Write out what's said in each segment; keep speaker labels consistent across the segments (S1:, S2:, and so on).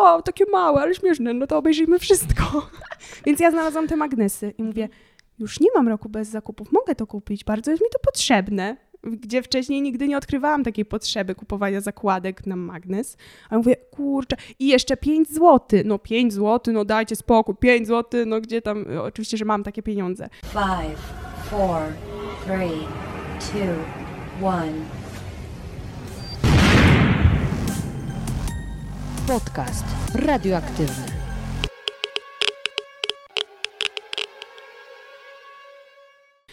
S1: wow, takie małe, ale śmieszne, no to obejrzyjmy wszystko. Więc ja znalazłam te magnesy i mówię, już nie mam roku bez zakupów, mogę to kupić, bardzo jest mi to potrzebne. Gdzie wcześniej nigdy nie odkrywałam takiej potrzeby kupowania zakładek na magnes. A ja mówię, kurczę, i jeszcze 5 zł. No 5 zł, no dajcie spokój, 5 zł, no gdzie tam, oczywiście, że mam takie pieniądze.
S2: Five, four, three, two, one.
S3: Podcast radioaktywny.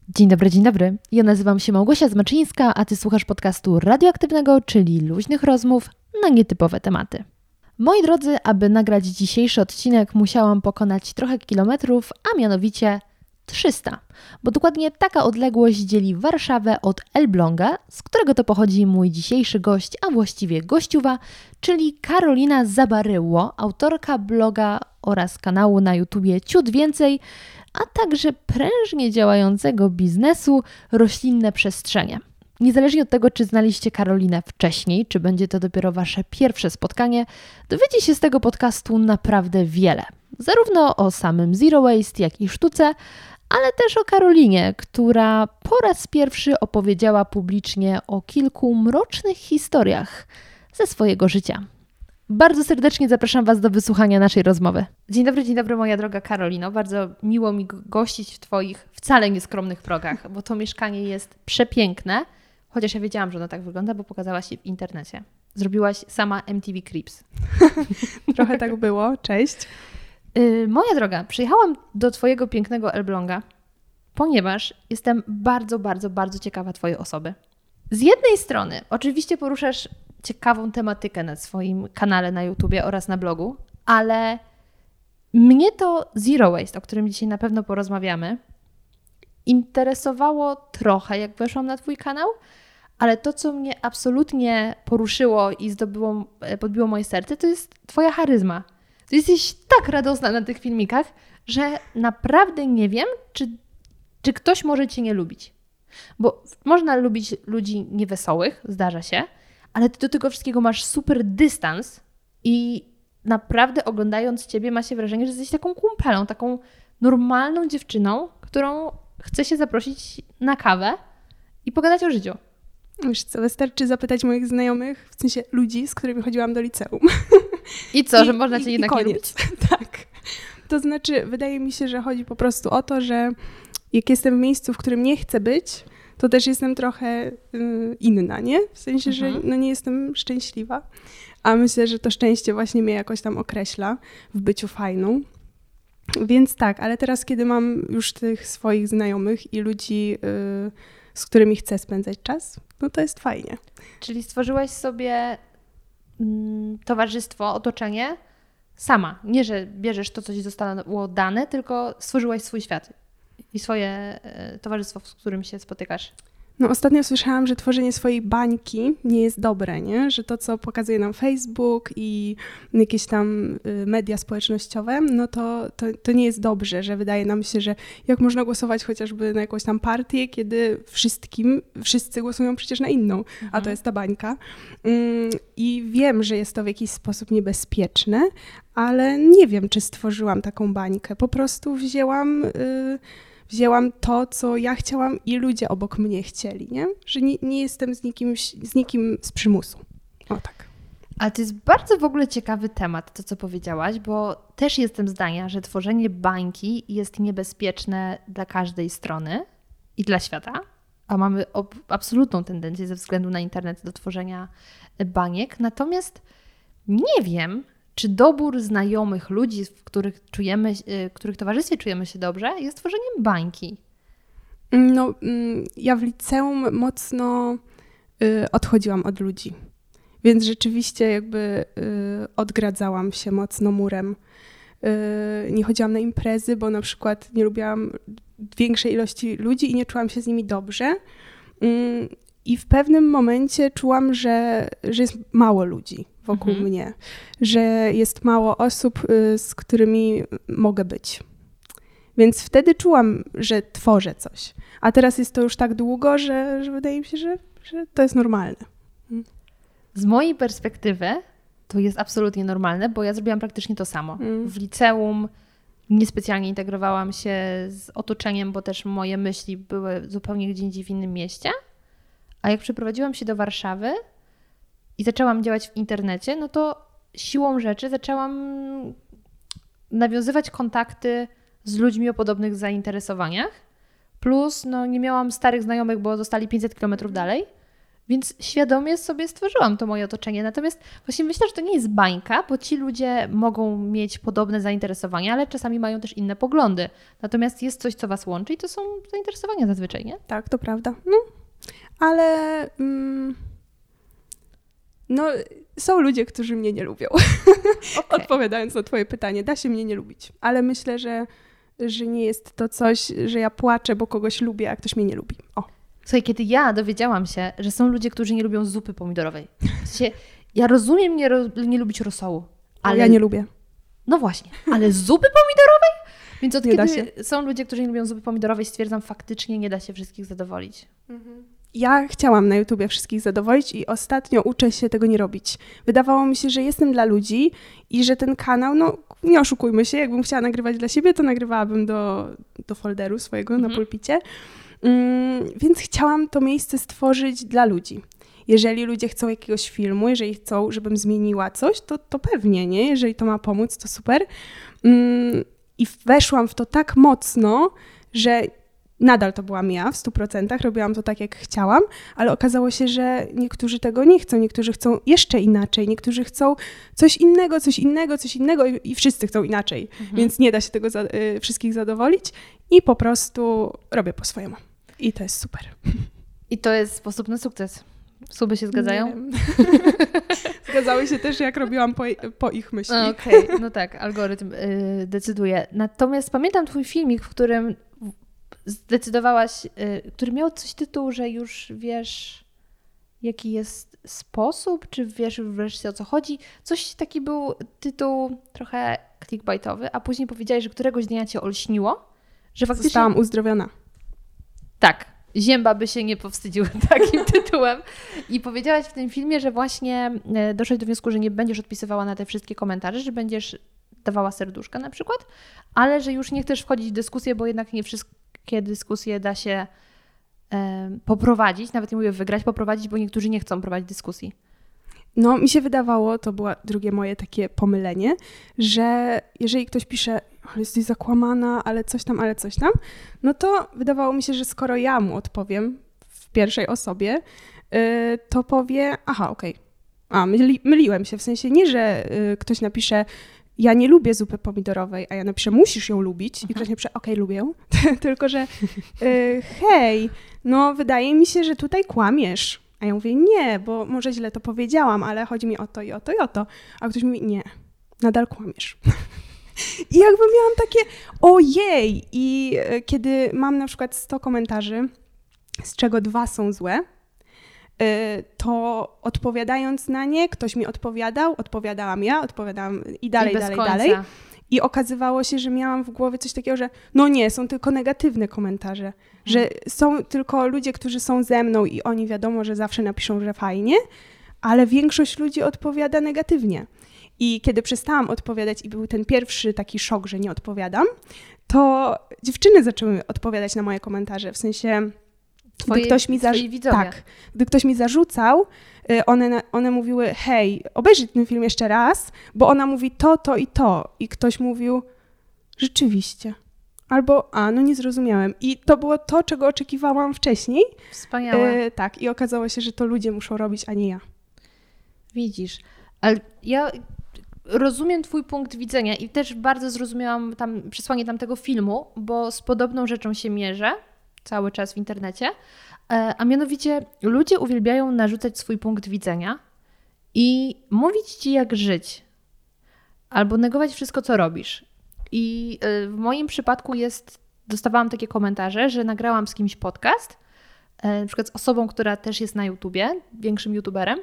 S3: Dzień dobry, dzień dobry. Ja nazywam się Małgosia Zmaczyńska, a ty słuchasz podcastu radioaktywnego, czyli luźnych rozmów na nietypowe tematy. Moi drodzy, aby nagrać dzisiejszy odcinek, musiałam pokonać trochę kilometrów, a mianowicie 300, bo dokładnie taka odległość dzieli Warszawę od Elbląga, z którego to pochodzi mój dzisiejszy gość, a właściwie gościuwa, czyli Karolina Zabaryło, autorka bloga oraz kanału na YouTubie Ciut Więcej, a także prężnie działającego biznesu Roślinne Przestrzenie. Niezależnie od tego, czy znaliście Karolinę wcześniej, czy będzie to dopiero wasze pierwsze spotkanie, dowiecie się z tego podcastu naprawdę wiele. Zarówno o samym Zero Waste, jak i sztuce, ale też o Karolinie, która po raz pierwszy opowiedziała publicznie o kilku mrocznych historiach ze swojego życia. Bardzo serdecznie zapraszam Was do wysłuchania naszej rozmowy. Dzień dobry, dzień dobry, moja droga Karolino. Bardzo miło mi gościć w Twoich wcale nieskromnych progach, bo to mieszkanie jest przepiękne, chociaż ja wiedziałam, że ono tak wygląda, bo pokazałaś je w internecie. Zrobiłaś sama MTV Creeps.
S1: Trochę tak było, cześć.
S3: Yy, moja droga, przyjechałam do Twojego pięknego Elbląga, ponieważ jestem bardzo, bardzo, bardzo ciekawa Twojej osoby. Z jednej strony, oczywiście poruszasz ciekawą tematykę na swoim kanale na YouTubie oraz na blogu, ale mnie to Zero Waste, o którym dzisiaj na pewno porozmawiamy, interesowało trochę, jak weszłam na Twój kanał, ale to, co mnie absolutnie poruszyło i zdobyło, podbiło moje serce, to jest Twoja charyzma. Ty jesteś tak radosna na tych filmikach, że naprawdę nie wiem, czy, czy ktoś może Cię nie lubić. Bo można lubić ludzi niewesołych, zdarza się, ale Ty do tego wszystkiego masz super dystans i naprawdę oglądając Ciebie ma się wrażenie, że jesteś taką kumpelą, taką normalną dziewczyną, którą chce się zaprosić na kawę i pogadać o życiu.
S1: Wiesz co, wystarczy zapytać moich znajomych, w sensie ludzi, z którymi chodziłam do liceum.
S3: I co, że można cię jednak
S1: i
S3: nie lubić?
S1: tak. To znaczy, wydaje mi się, że chodzi po prostu o to, że jak jestem w miejscu, w którym nie chcę być, to też jestem trochę y, inna, nie? W sensie, mhm. że no, nie jestem szczęśliwa. A myślę, że to szczęście właśnie mnie jakoś tam określa w byciu fajną. Więc tak, ale teraz, kiedy mam już tych swoich znajomych i ludzi, y, z którymi chcę spędzać czas, no to jest fajnie.
S3: Czyli stworzyłaś sobie towarzystwo, otoczenie sama. Nie, że bierzesz to, co ci zostało dane, tylko stworzyłaś swój świat i swoje e, towarzystwo, z którym się spotykasz.
S1: No ostatnio słyszałam, że tworzenie swojej bańki nie jest dobre, nie? że to, co pokazuje nam Facebook i jakieś tam y, media społecznościowe, no to, to, to, nie jest dobrze, że wydaje nam się, że jak można głosować chociażby na jakąś tam partię, kiedy wszystkim, wszyscy głosują przecież na inną, mhm. a to mhm. jest ta bańka. Mm, I wiem, że jest to w jakiś sposób niebezpieczne, ale nie wiem, czy stworzyłam taką bańkę. Po prostu wzięłam... Yy, wzięłam to, co ja chciałam i ludzie obok mnie chcieli, nie? Że nie, nie jestem z nikim, z nikim z przymusu. O tak.
S3: Ale to jest bardzo w ogóle ciekawy temat, to co powiedziałaś, bo też jestem zdania, że tworzenie bańki jest niebezpieczne dla każdej strony i dla świata, a mamy absolutną tendencję ze względu na internet do tworzenia baniek. Natomiast nie wiem, czy dobór znajomych ludzi, w których, czujemy, y, w których towarzystwie czujemy się dobrze, jest tworzeniem bańki?
S1: No, mm, ja w liceum mocno y, odchodziłam od ludzi. Więc rzeczywiście jakby y, odgradzałam się mocno murem. Nie chodziłam na imprezy, bo na przykład nie lubiłam większej ilości ludzi i nie czułam się z nimi dobrze. Mm, I w pewnym momencie czułam, że, że jest mało ludzi wokół mhm. mnie, że jest mało osób, y, z którymi mogę być. Więc wtedy czułam, że tworzę coś. A teraz jest to już tak długo, że, że wydaje mi się, że, że to jest normalne.
S3: Z mojej perspektywy to jest absolutnie normalne, bo ja zrobiłam praktycznie to samo.
S1: Mm.
S3: W liceum niespecjalnie integrowałam się z otoczeniem, bo też moje myśli były zupełnie gdzie indziej w innym mieście. A jak przeprowadziłam się do Warszawy i zaczęłam działać w internecie, no to siłą rzeczy zaczęłam nawiązywać kontakty z ludźmi o podobnych zainteresowaniach. Plus, no, nie miałam starych znajomych, bo zostali 500 km dalej, więc świadomie sobie stworzyłam to moje otoczenie. Natomiast właśnie myślę, że to nie jest bańka, bo ci ludzie mogą mieć podobne zainteresowania, ale czasami mają też inne poglądy. Natomiast jest coś, co was łączy i to są zainteresowania zazwyczaj, nie?
S1: Tak, to prawda. No, ale mm, no, są ludzie, którzy mnie nie lubią.
S3: Okay.
S1: Odpowiadając na twoje pytanie, da się mnie nie lubić, ale myślę, że, że nie jest to coś, że ja płaczę, bo kogoś lubię, a ktoś mnie nie lubi. O.
S3: Słuchaj, kiedy ja dowiedziałam się, że są ludzie, którzy nie lubią zupy pomidorowej. W sensie, ja rozumiem nie, nie lubić rosołu,
S1: Ale ja nie lubię.
S3: No właśnie, ale zupy pomidorowej? Więc od
S1: Nie da
S3: kiedy są ludzie, którzy nie lubią zupy pomidorowej, stwierdzam, faktycznie nie da się wszystkich zadowolić.
S1: Ja chciałam na YouTubie wszystkich zadowolić i ostatnio uczę się tego nie robić. Wydawało mi się, że jestem dla ludzi i że ten kanał, no nie oszukujmy się, jakbym chciała nagrywać dla siebie, to nagrywałabym do, do folderu swojego na
S3: Mhm.
S1: pulpicie. Mm, więc chciałam to miejsce stworzyć dla ludzi. Jeżeli ludzie chcą jakiegoś filmu, jeżeli chcą, żebym zmieniła coś, to, to pewnie, nie? Jeżeli to ma pomóc, to super. Mm, I weszłam w to tak mocno, że nadal to byłam ja w 100%, robiłam to tak, jak chciałam, ale okazało się, że niektórzy tego nie chcą, niektórzy chcą jeszcze inaczej, niektórzy chcą coś innego, coś innego, coś innego i, i wszyscy chcą inaczej, więc nie da się tego za, y, wszystkich zadowolić i po prostu robię po swojemu. I to jest super.
S3: I to jest sposób na sukces. Suby się zgadzają?
S1: Zgadzały się też, jak robiłam po, po ich myśli.
S3: Okej, no tak, algorytm y, decyduje. Natomiast pamiętam twój filmik, w którym zdecydowałaś, y, który miał coś tytułu, że już wiesz, jaki jest sposób, czy wiesz już wreszcie o co chodzi. Coś taki był tytuł trochę clickbaitowy, a później powiedziałeś, że któregoś dnia cię olśniło, że faktycznie...
S1: Zostałam uzdrowiona.
S3: Tak. Zięba by się nie powstydził takim tytułem. I powiedziałaś w tym filmie, że właśnie e, doszłaś do wniosku, że nie będziesz odpisywała na te wszystkie komentarze, że będziesz dawała serduszka na przykład, ale że już nie chcesz wchodzić w dyskusję, bo jednak nie wszystkie dyskusje da się poprowadzić, nawet nie mówię wygrać, poprowadzić, bo niektórzy nie chcą prowadzić dyskusji.
S1: No, mi się wydawało, to było drugie moje takie pomylenie, że jeżeli ktoś pisze, ale jesteś zakłamana, ale coś tam, ale coś tam, no to wydawało mi się, że skoro ja mu odpowiem w pierwszej osobie, y, to powie, aha, okej, a myli, myliłem się, w sensie nie, że y, ktoś napisze, ja nie lubię zupy pomidorowej, a ja napiszę, musisz ją lubić i ktoś napisze, okej, lubię ją, tylko że y, hej, no wydaje mi się, że tutaj kłamiesz. A ja mówię, nie, bo może źle to powiedziałam, ale chodzi mi o to i o to i o to. A ktoś mówi, nie, nadal kłamiesz. I jakby miałam takie, ojej! I e, kiedy mam na przykład 100 komentarzy, z czego dwa są złe, to odpowiadając na nie, ktoś mi odpowiadał, odpowiadałam ja, odpowiadałam i dalej,
S3: I
S1: dalej,
S3: końca.
S1: dalej. I okazywało się, że miałam w głowie coś takiego, że no nie, są tylko negatywne komentarze, że są tylko ludzie, którzy są ze mną i oni wiadomo, że zawsze napiszą, że fajnie, ale większość ludzi odpowiada negatywnie. I kiedy przestałam odpowiadać i był ten pierwszy taki szok, że nie odpowiadam, to dziewczyny zaczęły odpowiadać na moje komentarze, w sensie
S3: Twoi-
S1: gdy ktoś mi
S3: widzowie.
S1: tak, gdy ktoś mi zarzucał, y, one, one mówiły, hej, obejrzyj ten film jeszcze raz, bo ona mówi to, to i to. I ktoś mówił, rzeczywiście. Albo, a, no nie zrozumiałem. I to było to, czego oczekiwałam wcześniej.
S3: Wspaniałe.
S1: Y, tak, i okazało się, że to ludzie muszą robić, a nie ja.
S3: Widzisz, ale ja rozumiem Twój punkt widzenia i też bardzo zrozumiałam tam przesłanie tamtego filmu, bo z podobną rzeczą się mierzę cały czas w internecie. E, A mianowicie ludzie uwielbiają narzucać swój punkt widzenia i mówić ci, jak żyć, albo negować wszystko, co robisz. I e, w moim przypadku jest, dostawałam takie komentarze, że nagrałam z kimś podcast, e, na przykład z osobą, która też jest na YouTubie, większym YouTuberem,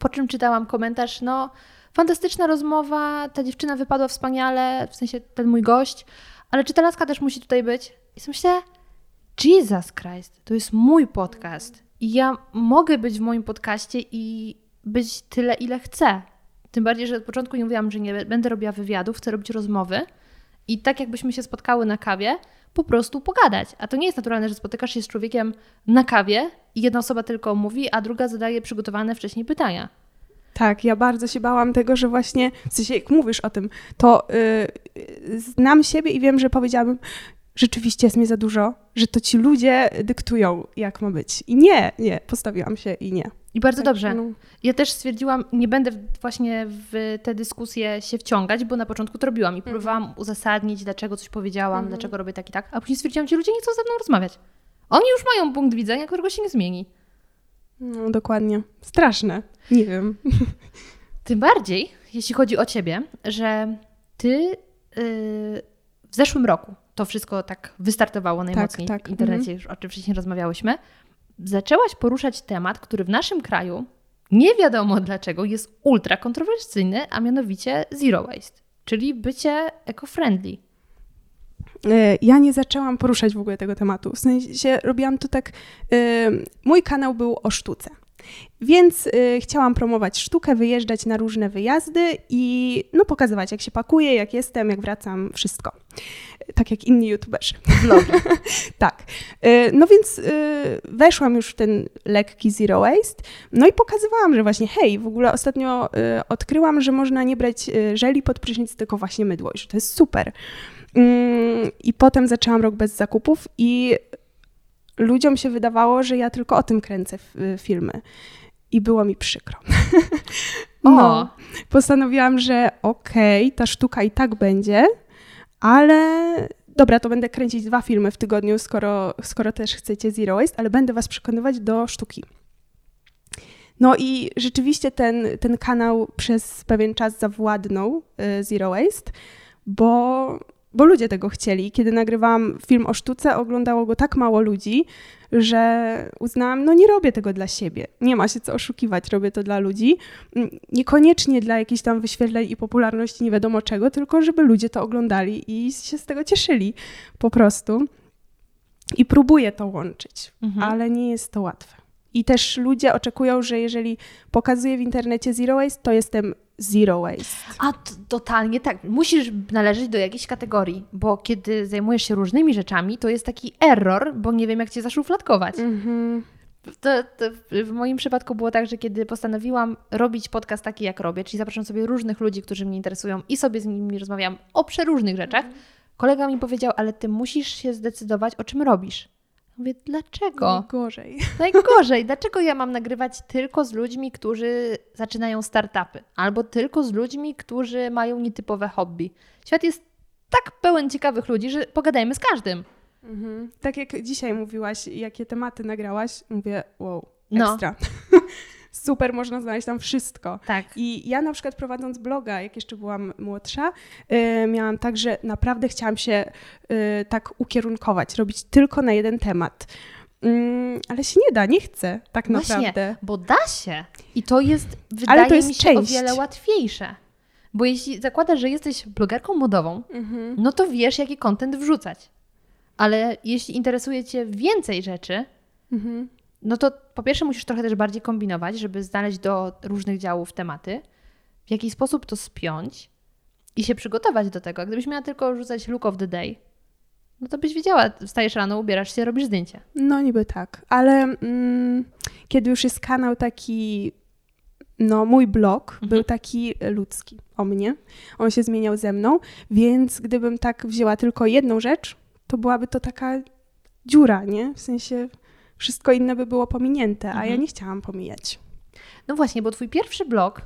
S3: po czym czytałam komentarz, no fantastyczna rozmowa, ta dziewczyna wypadła wspaniale, w sensie ten mój gość, ale czy ta laska też musi tutaj być? I sobie myślę, Jesus Christ, to jest mój podcast i ja mogę być w moim podcaście i być tyle, ile chcę. Tym bardziej, że od początku nie mówiłam, że nie będę robiła wywiadów, chcę robić rozmowy. I tak jakbyśmy się spotkały na kawie, po prostu pogadać. A to nie jest naturalne, że spotykasz się z człowiekiem na kawie i jedna osoba tylko mówi, a druga zadaje przygotowane wcześniej pytania.
S1: Tak, ja bardzo się bałam tego, że właśnie, w sensie jak mówisz o tym, to yy, znam siebie i wiem, że powiedziałabym, rzeczywiście jest mi za dużo, że to ci ludzie dyktują, jak ma być. I nie, nie, postawiłam się i nie.
S3: I bardzo tak, dobrze. No. Ja też stwierdziłam, nie będę właśnie w te dyskusje się wciągać, bo na początku to robiłam i mhm. próbowałam uzasadnić, dlaczego coś powiedziałam, mhm. dlaczego robię tak i tak, a później stwierdziłam, że ludzie nie chcą ze mną rozmawiać. Oni już mają punkt widzenia, którego się nie zmieni.
S1: No, dokładnie. Straszne. Nie wiem.
S3: Tym bardziej, jeśli chodzi o ciebie, że ty yy, w zeszłym roku to wszystko tak wystartowało najmocniej tak, tak. w internecie, mhm. już o czym wcześniej rozmawiałyśmy, zaczęłaś poruszać temat, który w naszym kraju nie wiadomo dlaczego jest ultra kontrowersyjny, a mianowicie zero waste, czyli bycie eco-friendly.
S1: E, ja nie zaczęłam poruszać w ogóle tego tematu. W sensie robiłam to tak. Yy, mój kanał był o sztuce. Więc y, chciałam promować sztukę, wyjeżdżać na różne wyjazdy i no, pokazywać, jak się pakuję, jak jestem, jak wracam, wszystko. Tak jak inni youtuberzy.
S3: Vlogi.
S1: tak. Y, no więc y, weszłam już w ten lekki zero waste, no i pokazywałam, że właśnie hej, w ogóle ostatnio y, odkryłam, że można nie brać y, żeli pod prysznic, tylko właśnie mydło i że to jest super. Mm, I potem zaczęłam rok bez zakupów i ludziom się wydawało, że ja tylko o tym kręcę filmy. I było mi przykro. no, postanowiłam, że okej, okay, ta sztuka i tak będzie, ale dobra, to będę kręcić dwa filmy w tygodniu, skoro, skoro też chcecie Zero Waste, ale będę was przekonywać do sztuki. No i rzeczywiście ten, ten kanał przez pewien czas zawładnął y, Zero Waste, bo bo ludzie tego chcieli. Kiedy nagrywałam film o sztuce, oglądało go tak mało ludzi, że uznałam, no nie robię tego dla siebie. Nie ma się co oszukiwać, robię to dla ludzi. Mm, niekoniecznie dla jakichś tam wyświetleń i popularności, nie wiadomo czego, tylko żeby ludzie to oglądali i się z tego cieszyli po prostu. I próbuję to łączyć, mhm. ale nie jest to łatwe. I też ludzie oczekują, że jeżeli pokazuję w internecie Zero Waste, to jestem zero waste.
S3: A totalnie tak. Musisz należeć do jakiejś kategorii, bo kiedy zajmujesz się różnymi rzeczami, to jest taki error, bo nie wiem, jak cię zaszufladkować. Mm-hmm. To, to w moim przypadku było tak, że kiedy postanowiłam robić podcast taki, jak robię, czyli zapraszam sobie różnych ludzi, którzy mnie interesują i sobie z nimi rozmawiam o przeróżnych rzeczach, mm-hmm. kolega mi powiedział, ale ty musisz się zdecydować, o czym robisz. Mówię, dlaczego?
S1: Najgorzej.
S3: Najgorzej. Dlaczego ja mam nagrywać tylko z ludźmi, którzy zaczynają startupy? Albo tylko z ludźmi, którzy mają nietypowe hobby? Świat jest tak pełen ciekawych ludzi, że pogadajmy z każdym.
S1: Mhm. Tak jak dzisiaj mówiłaś, jakie tematy nagrałaś, mówię, wow, no. ekstra. Super, można znaleźć tam wszystko.
S3: Tak.
S1: I ja na przykład prowadząc bloga, jak jeszcze byłam młodsza, yy, miałam tak, że naprawdę chciałam się yy, tak ukierunkować, robić tylko na jeden temat. Yy, ale się nie da, nie chcę tak Właśnie, naprawdę.
S3: bo da się. I to jest, wydaje to jest mi się, część. o wiele łatwiejsze. Bo jeśli zakładasz, że jesteś blogerką modową, mhm. no to wiesz, jaki kontent wrzucać. Ale jeśli interesuje Cię więcej rzeczy, mhm no to po pierwsze musisz trochę też bardziej kombinować, żeby znaleźć do różnych działów tematy, w jaki sposób to spiąć i się przygotować do tego. Gdybyś miała tylko rzucać look of the day, no to byś wiedziała, wstajesz rano, ubierasz się, robisz zdjęcie.
S1: No niby tak, ale mm, kiedy już jest kanał taki, no mój blog mhm. był taki ludzki o mnie, on się zmieniał ze mną, więc gdybym tak wzięła tylko jedną rzecz, to byłaby to taka dziura, nie? W sensie wszystko inne by było pominięte, mhm. a ja mhm. nie chciałam pomijać.
S3: No właśnie, bo twój pierwszy blog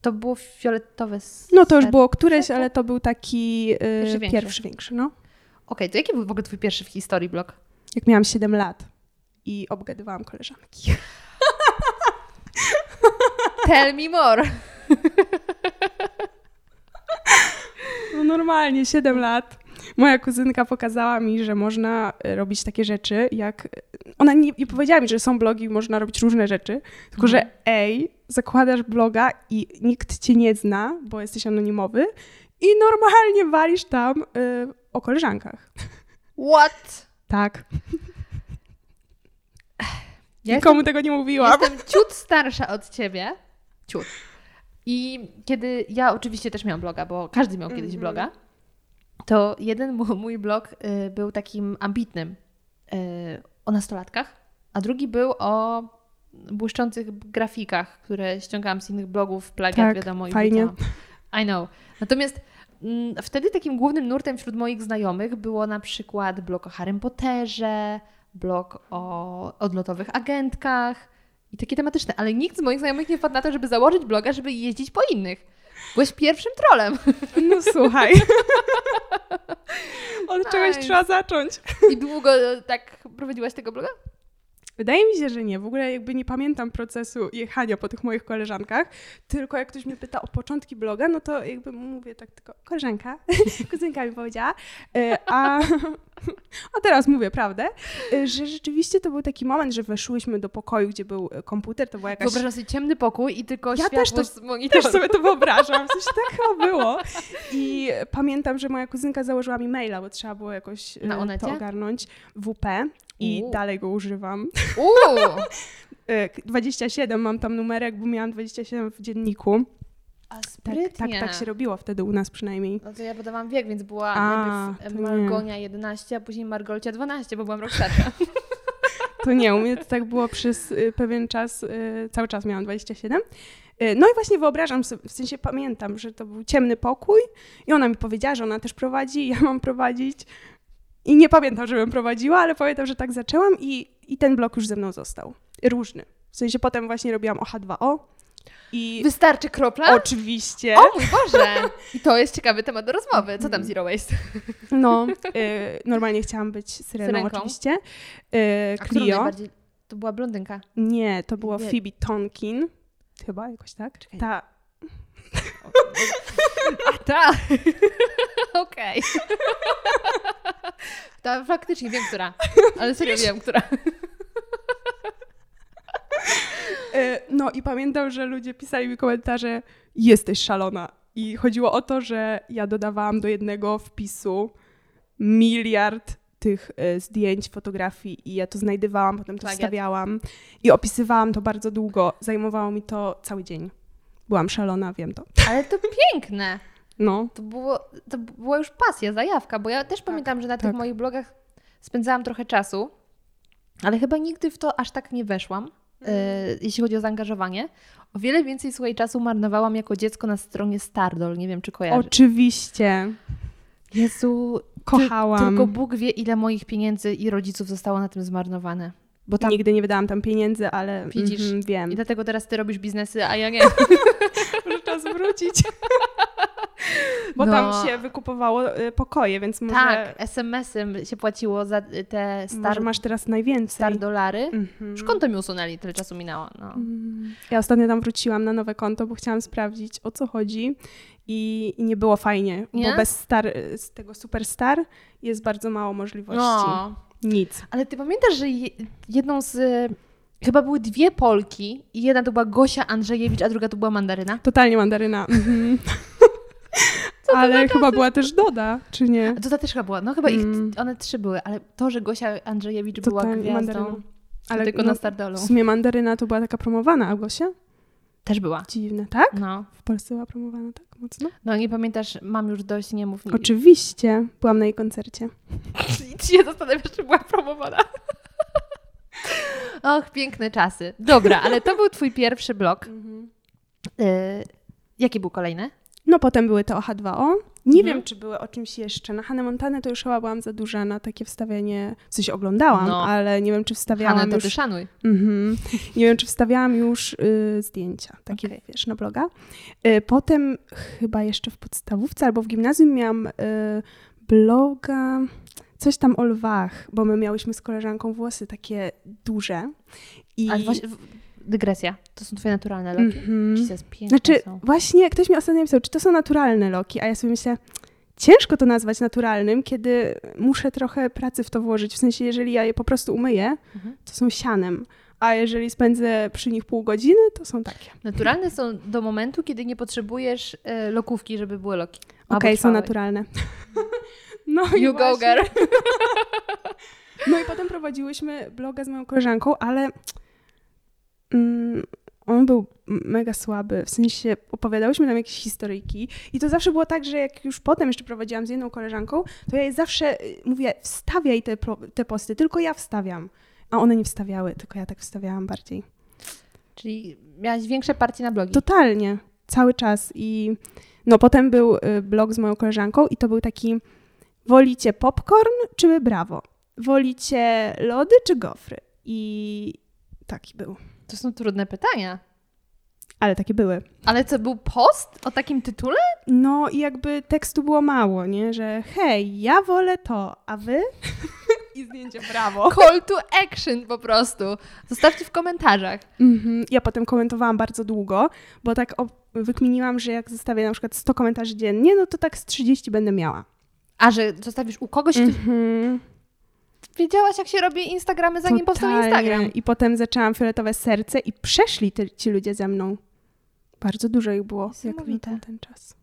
S3: to było fioletowe.
S1: No to już było któreś, ale to był taki yy, pierwszy większy. Pierwszy większy no. Okej,
S3: okay, to jaki był w ogóle twój pierwszy w historii blog?
S1: Jak miałam 7 lat i obgadywałam koleżanki.
S3: Tell me more.
S1: No normalnie, 7 lat moja kuzynka pokazała mi, że można e, robić takie rzeczy, jak. Ona nie, nie powiedziała mi, że są blogi, można robić różne rzeczy, tylko mhm. że ej, zakładasz bloga i nikt cię nie zna, bo jesteś anonimowy i normalnie walisz tam y, o koleżankach.
S3: What?
S1: Tak. Ja Nikomu jestem, tego nie mówiłam.
S3: Jestem ciut starsza od ciebie. Ciut. I kiedy ja oczywiście też miałam bloga, bo każdy miał kiedyś
S1: Mhm.
S3: bloga, to jeden mój blog y, był takim ambitnym y, o nastolatkach, a drugi był o błyszczących grafikach, które ściągałam z innych blogów, plagiat,
S1: Tak,
S3: wiadomo. i
S1: fajnie.
S3: wrzucałam. I know. Natomiast mm, wtedy takim głównym nurtem wśród moich znajomych było na przykład blog o Harrym Potterze, blog o odlotowych agentkach i takie tematyczne, ale nikt z moich znajomych nie wpadł na to, żeby założyć bloga, żeby jeździć po innych. Byłeś pierwszym trolem.
S1: No słuchaj. Od czegoś
S3: Nice.
S1: trzeba zacząć.
S3: I długo e, tak prowadziłaś tego bloga?
S1: Wydaje mi się, że nie. W ogóle jakby nie pamiętam procesu jechania po tych moich koleżankach, tylko jak ktoś mnie pyta o początki bloga, no to jakby mówię tak tylko koleżanka, kuzynka mi powiedziała, E, a, a teraz mówię prawdę, e, że rzeczywiście to był taki moment, że weszłyśmy do pokoju, gdzie był e, komputer, to była jakaś...
S3: Wyobrażam sobie ciemny pokój i tylko
S1: Ja też to-. Też sobie to wyobrażam, coś tak chyba było. I pamiętam, że moja kuzynka założyła mi maila, bo trzeba było jakoś
S3: Na Onecie?
S1: to ogarnąć, WP i
S3: Uuu.
S1: dalej go używam.
S3: Uuu,
S1: E, 27 mam tam numerek, bo miałam 27 w dzienniku.
S3: A
S1: Tak,
S3: sprytnie.
S1: tak, tak się robiło wtedy u nas przynajmniej.
S3: No to ja podawałam wiek, więc była
S1: A,
S3: najpierw
S1: to nie.
S3: Margonia 11, a później Margolcia 12, bo byłam rok starsza.
S1: To nie, u mnie to tak było przez y, pewien czas, y, cały czas miałam 27. Y, No i właśnie wyobrażam sobie, w sensie pamiętam, że to był ciemny pokój i ona mi powiedziała, że ona też prowadzi, ja mam prowadzić. I nie pamiętam, żebym prowadziła, ale pamiętam, że tak zaczęłam i, i ten blok już ze mną został. Różny. W sensie potem właśnie robiłam o H2O i
S3: Wystarczy kropla?
S1: oczywiście...
S3: O mój Boże! I to jest ciekawy temat do rozmowy. Co tam Zero Waste?
S1: No, y, normalnie chciałam być syreną,
S3: Syrenką?
S1: oczywiście. Y, Clio.
S3: To była blondynka.
S1: Nie, to było
S3: Nie.
S1: Phoebe Tonkin. Chyba jakoś tak?
S3: Czekaj.
S1: Ta.
S3: A ta! Okej. Ta faktycznie wiem, która. Ale serio wiem, która.
S1: Y, no i pamiętam, że ludzie pisali mi komentarze jesteś szalona. I chodziło o to, że ja dodawałam do jednego wpisu miliard tych y, zdjęć, fotografii i ja to znajdywałam, potem to
S3: Plagiat.
S1: wstawiałam i opisywałam to bardzo długo. Zajmowało mi to cały dzień. Byłam szalona, wiem to.
S3: Ale to piękne.
S1: No.
S3: To, było, to była już pasja, zajawka, bo ja też pamiętam, że na tych
S1: tak.
S3: moich blogach spędzałam trochę czasu, ale chyba nigdy w to aż tak nie weszłam, e, jeśli chodzi o zaangażowanie. O wiele więcej swojej czasu marnowałam jako dziecko na stronie Stardol, nie wiem czy kojarzysz.
S1: Oczywiście.
S3: Jezu,
S1: Kochałam.
S3: tylko Bóg wie ile moich pieniędzy i rodziców zostało na tym zmarnowane. Bo tam,
S1: Nigdy nie wydałam tam pieniędzy, ale
S3: Widzisz.
S1: mhm, wiem.
S3: I dlatego teraz ty robisz biznesy, a ja nie.
S1: Może czas wrócić. Bo
S3: No.
S1: tam się wykupowało y, pokoje, więc może,
S3: Tak, SMS-em się płaciło za y, te
S1: może
S3: star,
S1: masz teraz najwięcej.
S3: star dolary.
S1: Mhm.
S3: Już konto mi usunęli, tyle czasu minęło. No.
S1: Mm. Ja ostatnio tam wróciłam na nowe konto, bo chciałam sprawdzić o co chodzi i, i nie było fajnie,
S3: Nie?
S1: bo bez star, z tego superstar jest bardzo mało możliwości.
S3: no.
S1: Nic.
S3: Ale ty pamiętasz, że je, jedną z... y, Chyba były dwie Polki i jedna to była Gosia Andrzejewicz, a druga to była Mandaryna.
S1: Totalnie mandaryna. Mhm. Ale chyba była też Doda, czy nie?
S3: A to ta też chyba była. No chyba ich,
S1: Mm.
S3: one trzy były, ale to, że Gosia Andrzejewicz była
S1: Totalnie
S3: gwiazdą,
S1: mandaryna.
S3: ale tylko
S1: no,
S3: na Stardolu.
S1: w sumie mandaryna to była taka promowana, a Gosia?
S3: Też była.
S1: Dziwne, tak?
S3: No.
S1: W Polsce była promowana tak mocno?
S3: no nie pamiętasz, mam już dość, nie mów.
S1: Oczywiście. Byłam na jej koncercie.
S3: Czy się zastanawiasz, czy była promowana? Och, piękne czasy. Dobra, ale to był twój pierwszy blog. Y, jaki był kolejny?
S1: No potem były te OH2O. Nie
S3: Mhm.
S1: wiem, czy były o czymś jeszcze. Na Hannę Montanę to już chyba byłam za duża na takie wstawianie, sensie oglądałam,
S3: No.
S1: ale nie wiem, czy wstawiałam
S3: Hanę, to
S1: już...
S3: ty szanuj.
S1: Mhm. Nie wiem, czy wstawiałam już y, zdjęcia, takie
S3: Okej.
S1: wiesz, na bloga. Y, potem chyba jeszcze w podstawówce albo w gimnazjum miałam y, bloga, coś tam o lwach, bo my miałyśmy z koleżanką włosy takie duże. I...
S3: Ale właśnie, dygresja. To są twoje naturalne loki?
S1: Mhm.
S3: Jesus, piękne
S1: Znaczy,
S3: są.
S1: właśnie ktoś mi ostatnio napisał, czy to są naturalne loki, a ja sobie myślę, ciężko to nazwać naturalnym, kiedy muszę trochę pracy w to włożyć. W sensie, jeżeli ja je po prostu umyję,
S3: Mhm.
S1: to są sianem, a jeżeli spędzę przy nich pół godziny, to są takie.
S3: Naturalne są do momentu, kiedy nie potrzebujesz e, lokówki, żeby były loki.
S1: Okej,
S3: Albo
S1: są naturalne. No i
S3: You go, girl.
S1: No i potem prowadziłyśmy bloga z moją koleżanką, ale mm, on był mega słaby, w sensie opowiadałyśmy tam jakieś historyjki i to zawsze było tak, że jak już potem jeszcze prowadziłam z jedną koleżanką, to ja jej zawsze y, mówię, wstawiaj te, te posty, tylko ja wstawiam. A one nie wstawiały, tylko ja tak wstawiałam bardziej.
S3: Czyli miałaś większe partie na blogi.
S1: Totalnie, cały czas. I no potem był y, blog z moją koleżanką i to był taki, wolicie popcorn czy brawo? Wolicie lody czy gofry? I taki był.
S3: To są trudne pytania.
S1: Ale takie były.
S3: Ale co, był post o takim tytule?
S1: No i jakby tekstu było mało, nie? Że hej, ja wolę to, a wy? I zdjęcie brawo.
S3: Call to action po prostu. Zostawcie w komentarzach.
S1: Mhm. Ja potem komentowałam bardzo długo, bo tak wykminiłam, że jak zostawię na przykład 100 komentarzy dziennie, no to tak z 30 będę miała.
S3: A że zostawisz u kogoś,
S1: Mhm.
S3: ty wiedziałaś jak się robi Instagramy zanim powstał
S1: Totalnie.
S3: Instagram.
S1: I potem zaczęłam fioletowe serce i przeszli te, ci ludzie ze mną. Bardzo dużo ich było, jak na ten czas.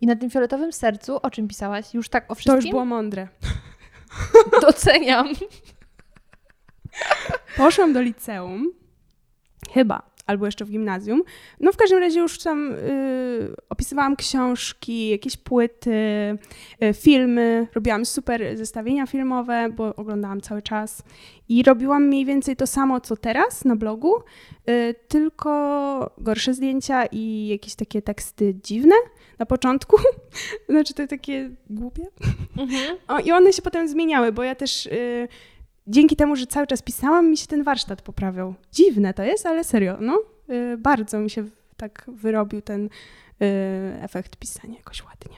S3: I na tym fioletowym sercu o czym pisałaś? Już tak o
S1: To
S3: wszystkim?
S1: już było mądre.
S3: Doceniam.
S1: Poszłam do liceum, chyba, albo jeszcze w gimnazjum. No w każdym razie już tam y, opisywałam książki, jakieś płyty, y, filmy, robiłam super zestawienia filmowe, bo oglądałam cały czas i robiłam mniej więcej to samo, co teraz na blogu, y, tylko gorsze zdjęcia i jakieś takie teksty dziwne na początku, znaczy to takie głupie.
S3: Mhm.
S1: O, I one się potem zmieniały, bo ja też y, dzięki temu, że cały czas pisałam, mi się ten warsztat poprawiał. Dziwne to jest, ale serio, no. Y, bardzo mi się tak wyrobił ten y, efekt pisania jakoś ładnie.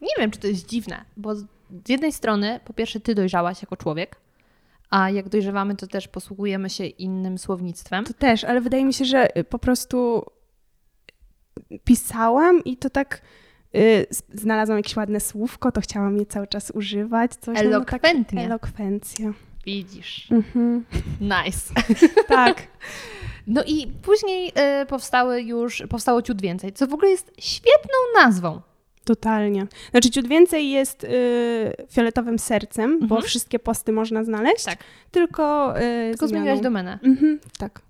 S3: Nie wiem, czy to jest dziwne, bo z jednej strony, po pierwsze, ty dojrzałaś jako człowiek, a jak dojrzewamy, to też posługujemy się innym słownictwem.
S1: To też, ale wydaje mi się, że po prostu pisałam i to tak y, znalazłam jakieś ładne słówko, to chciałam je cały czas używać. Coś, no, no,
S3: Elokwentnie.
S1: Tak, elokwencja.
S3: Widzisz.
S1: Mhm.
S3: Nice.
S1: Tak.
S3: No i później y, powstały już, powstało ciut więcej, co w ogóle jest świetną nazwą.
S1: Totalnie. Znaczy ciut więcej jest y, fioletowym sercem, bo
S3: Mhm.
S1: wszystkie posty można znaleźć,
S3: Tak.
S1: tylko y,
S3: Tylko zmieniłaś domenę.
S1: Mhm, tak.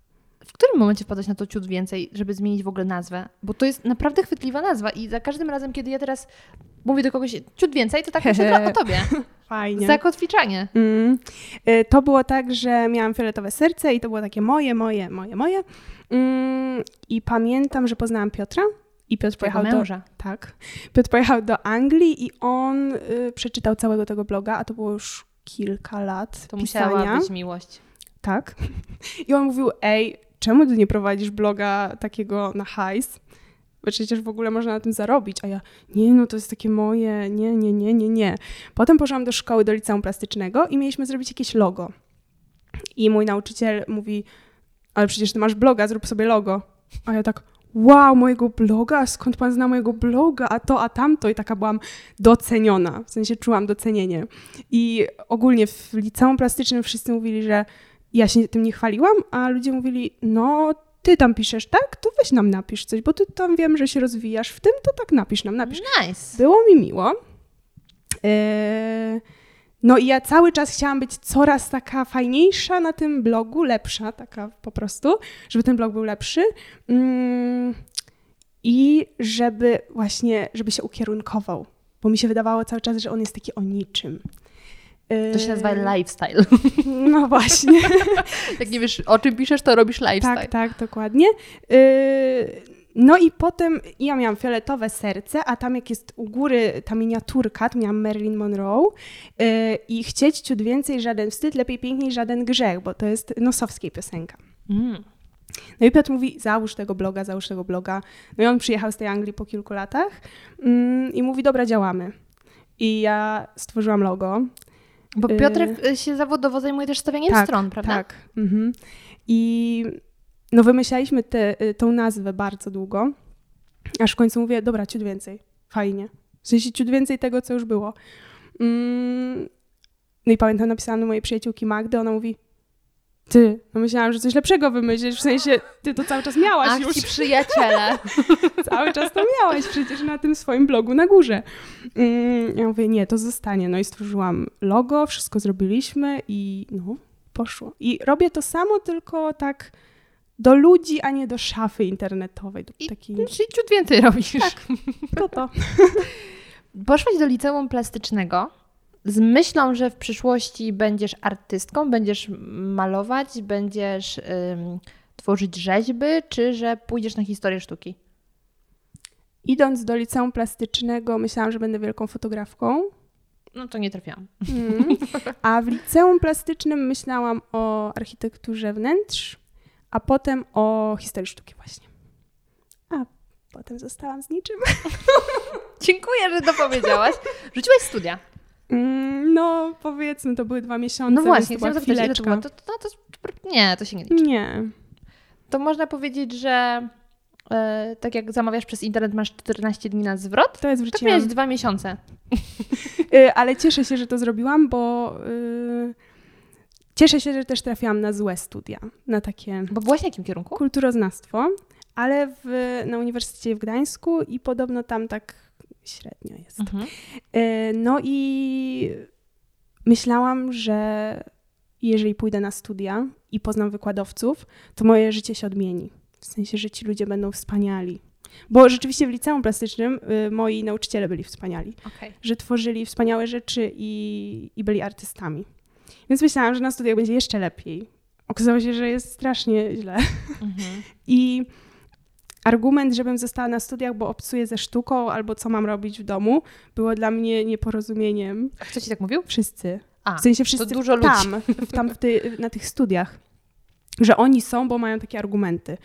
S3: W którym momencie wpadłaś na to ciut więcej, żeby zmienić w ogóle nazwę? Bo to jest naprawdę chwytliwa nazwa i za każdym razem, kiedy ja teraz mówię do kogoś ciut więcej, to tak myślę o tobie.
S1: Fajnie.
S3: Zakotwiczanie.
S1: Mm. Y, To było tak, że miałam fioletowe serce i to było takie moje, moje, moje, moje. Mm, I pamiętam, że poznałam Piotra i Piotr pojechał do, tak, Piotr pojechał do Anglii i on y, przeczytał całego tego bloga, a to było już kilka lat
S3: To
S1: pisania.
S3: musiała być miłość.
S1: Tak. I on mówił, ej, czemu ty nie prowadzisz bloga takiego na hajs? Przecież w ogóle można na tym zarobić. A ja, nie, no to jest takie moje, nie, nie, nie, nie, nie. Potem poszłam do szkoły, do liceum plastycznego i mieliśmy zrobić jakieś logo. I mój nauczyciel mówi, ale przecież ty masz bloga, zrób sobie logo. A ja tak, wow, mojego bloga? Skąd pan zna mojego bloga? A to, a tamto. I taka byłam doceniona. W sensie czułam docenienie. I ogólnie w liceum plastycznym wszyscy mówili, że ja się tym nie chwaliłam, a ludzie mówili, no ty tam piszesz, tak? To weź nam napisz coś, bo ty tam wiem, że się rozwijasz w tym, to tak napisz nam, napisz.
S3: Nice.
S1: Było mi miło. Eee, No i ja cały czas chciałam być coraz taka fajniejsza na tym blogu, lepsza taka po prostu, żeby ten blog był lepszy. Mm, I żeby właśnie, żeby się ukierunkował, bo mi się wydawało cały czas, że on jest taki o niczym.
S3: To się nazywa
S1: Eee,
S3: lifestyle.
S1: No właśnie.
S3: Jak nie wiesz, o czym piszesz, to robisz lifestyle.
S1: Tak, tak, dokładnie. Yy, No i potem ja miałam fioletowe serce, a tam jak jest u góry ta miniaturka, to miałam Marilyn Monroe yy, i chcieć ciut więcej, żaden wstyd, lepiej piękniej, żaden grzech, bo to jest nosowskiej piosenka.
S3: Mm.
S1: No i Piotr mówi, załóż tego bloga, załóż tego bloga. No i on przyjechał z tej Anglii po kilku latach mm, i mówi, dobra, działamy. I ja stworzyłam logo.
S3: Bo
S1: Y-
S3: Piotrek y, się zawodowo zajmuje też stawianiem
S1: Tak,
S3: stron, prawda?
S1: Tak. Mhm. I no wymyślaliśmy tę tą nazwę bardzo długo, aż w końcu mówię, dobra, ciut więcej, fajnie. W sensie ciut więcej tego, co już było. Mm, no i pamiętam, napisałam do mojej przyjaciółki Magdy, ona mówi, ty, no myślałam, że coś lepszego wymyślisz, w sensie, ty to cały czas miałaś
S3: Ach,
S1: już.
S3: ci przyjaciele.
S1: Cały czas to miałaś przecież na tym swoim blogu na górze. Mm, Ja mówię, nie, to zostanie. No i stworzyłam logo, wszystko zrobiliśmy i no, poszło. I robię to samo, tylko tak do ludzi, a nie do szafy internetowej. Do
S3: I
S1: takiej...
S3: Czyli ciut więcej robisz.
S1: To to.
S3: Poszłaś do liceum plastycznego z myślą, że w przyszłości będziesz artystką, będziesz malować, będziesz ym, tworzyć rzeźby, czy że pójdziesz na historię sztuki?
S1: Idąc do liceum plastycznego, myślałam, że będę wielką fotografką.
S3: No to nie trafiłam.
S1: Mm. A w liceum plastycznym myślałam o architekturze wnętrz, a potem o historii sztuki właśnie. A potem zostałam z niczym.
S3: Dziękuję, że to powiedziałaś. Rzuciłaś studia.
S1: Mm, No, powiedzmy, to były dwa miesiące.
S3: No właśnie,
S1: to
S3: chciałam
S1: była
S3: zapytać, ile to było. To, to, to, nie, to się nie liczy.
S1: Nie.
S3: To można powiedzieć, że e, tak jak zamawiasz przez internet, masz 14 dni na zwrot,
S1: To jest
S3: tak
S1: wróciłam.
S3: miałeś dwa miesiące.
S1: Y, Ale cieszę się, że to zrobiłam, bo y, cieszę się, że też trafiłam na złe studia, na takie
S3: Bo byłaś w jakim kierunku?
S1: kulturoznawstwo, ale w, na Uniwersytecie w Gdańsku i podobno tam tak średnio jest.
S3: Mhm.
S1: Y, No i myślałam, że jeżeli pójdę na studia i poznam wykładowców, to moje życie się odmieni. W sensie, że ci ludzie będą wspaniali. Bo rzeczywiście w liceum plastycznym y, moi nauczyciele byli wspaniali,
S3: Okej.
S1: że tworzyli wspaniałe rzeczy i, i byli artystami. Więc myślałam, że na studiach będzie jeszcze lepiej. Okazało się, że jest strasznie źle.
S3: Mhm.
S1: I argument, żebym została na studiach, bo obcuję ze sztuką albo co mam robić w domu, było dla mnie nieporozumieniem.
S3: A kto ci tak mówił?
S1: Wszyscy.
S3: A,
S1: W sensie wszyscy
S3: to dużo ludzi.
S1: tam, w, tam ty, na tych studiach. Że oni są, bo mają takie argumenty.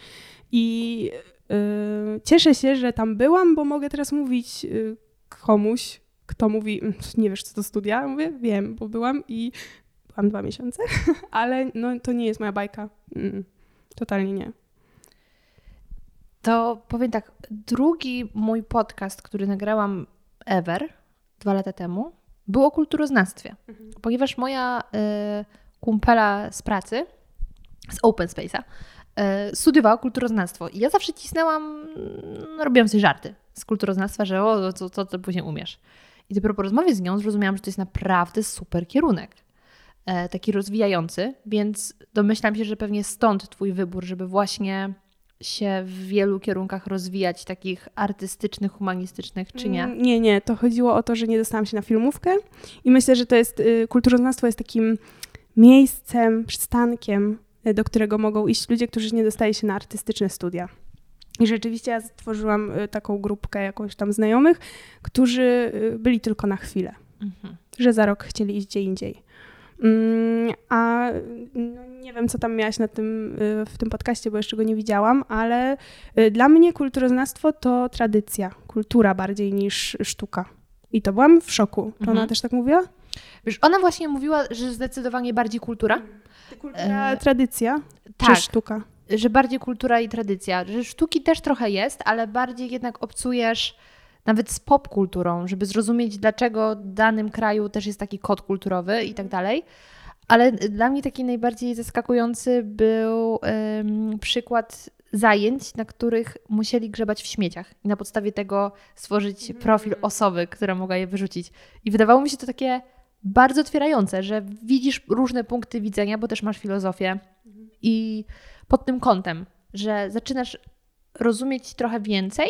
S1: I yy, cieszę się, że tam byłam, bo mogę teraz mówić yy, komuś, kto mówi, "Mm, nie wiesz co to studia? Mówię, wiem, bo byłam i byłam dwa miesiące, ale no, to nie jest moja bajka. Mm, totalnie nie.
S3: To powiem tak, drugi mój podcast, który nagrałam ever, dwa lata temu, był o kulturoznawstwie. Ponieważ moja y, kumpela z pracy, z Open Space'a, y, studiowała kulturoznawstwo. I ja zawsze cisnęłam, no, robiłam sobie żarty z kulturoznawstwa, że o, co, co, co później umiesz. I dopiero po rozmowie z nią zrozumiałam, że to jest naprawdę super kierunek. E, taki rozwijający, więc domyślam się, że pewnie stąd Twój wybór, żeby właśnie się w wielu kierunkach rozwijać, takich artystycznych, humanistycznych, czy nie?
S1: Mm, Nie, nie. To chodziło o to, że nie dostałam się na filmówkę i myślę, że to jest, y, kulturoznawstwo jest takim miejscem, przystankiem, y, do którego mogą iść ludzie, którzy nie dostają się na artystyczne studia. I rzeczywiście ja stworzyłam y, taką grupkę jakąś tam znajomych, którzy byli tylko na chwilę,
S3: Mhm.
S1: że za rok chcieli iść gdzie indziej. Mm, A no, nie wiem, co tam miałaś na tym, y, w tym podcaście, bo jeszcze go nie widziałam, ale y, dla mnie kulturoznawstwo to tradycja, kultura bardziej niż sztuka. I to byłam w szoku. To
S3: Mhm.
S1: ona też tak mówiła?
S3: Wiesz, ona właśnie mówiła, że zdecydowanie bardziej kultura.
S1: Kultura,
S3: E,
S1: tradycja
S3: Tak,
S1: czy sztuka?
S3: że bardziej kultura i tradycja. Że sztuki też trochę jest, ale bardziej jednak obcujesz nawet z popkulturą, żeby zrozumieć, dlaczego w danym kraju też jest taki kod kulturowy i tak dalej. Ale dla mnie taki najbardziej zaskakujący był przykład zajęć, na których musieli grzebać w śmieciach i na podstawie tego stworzyć profil osoby, która mogła je wyrzucić. I wydawało mi się to takie bardzo otwierające, że widzisz różne punkty widzenia, bo też masz filozofię i pod tym kątem, że zaczynasz rozumieć trochę więcej,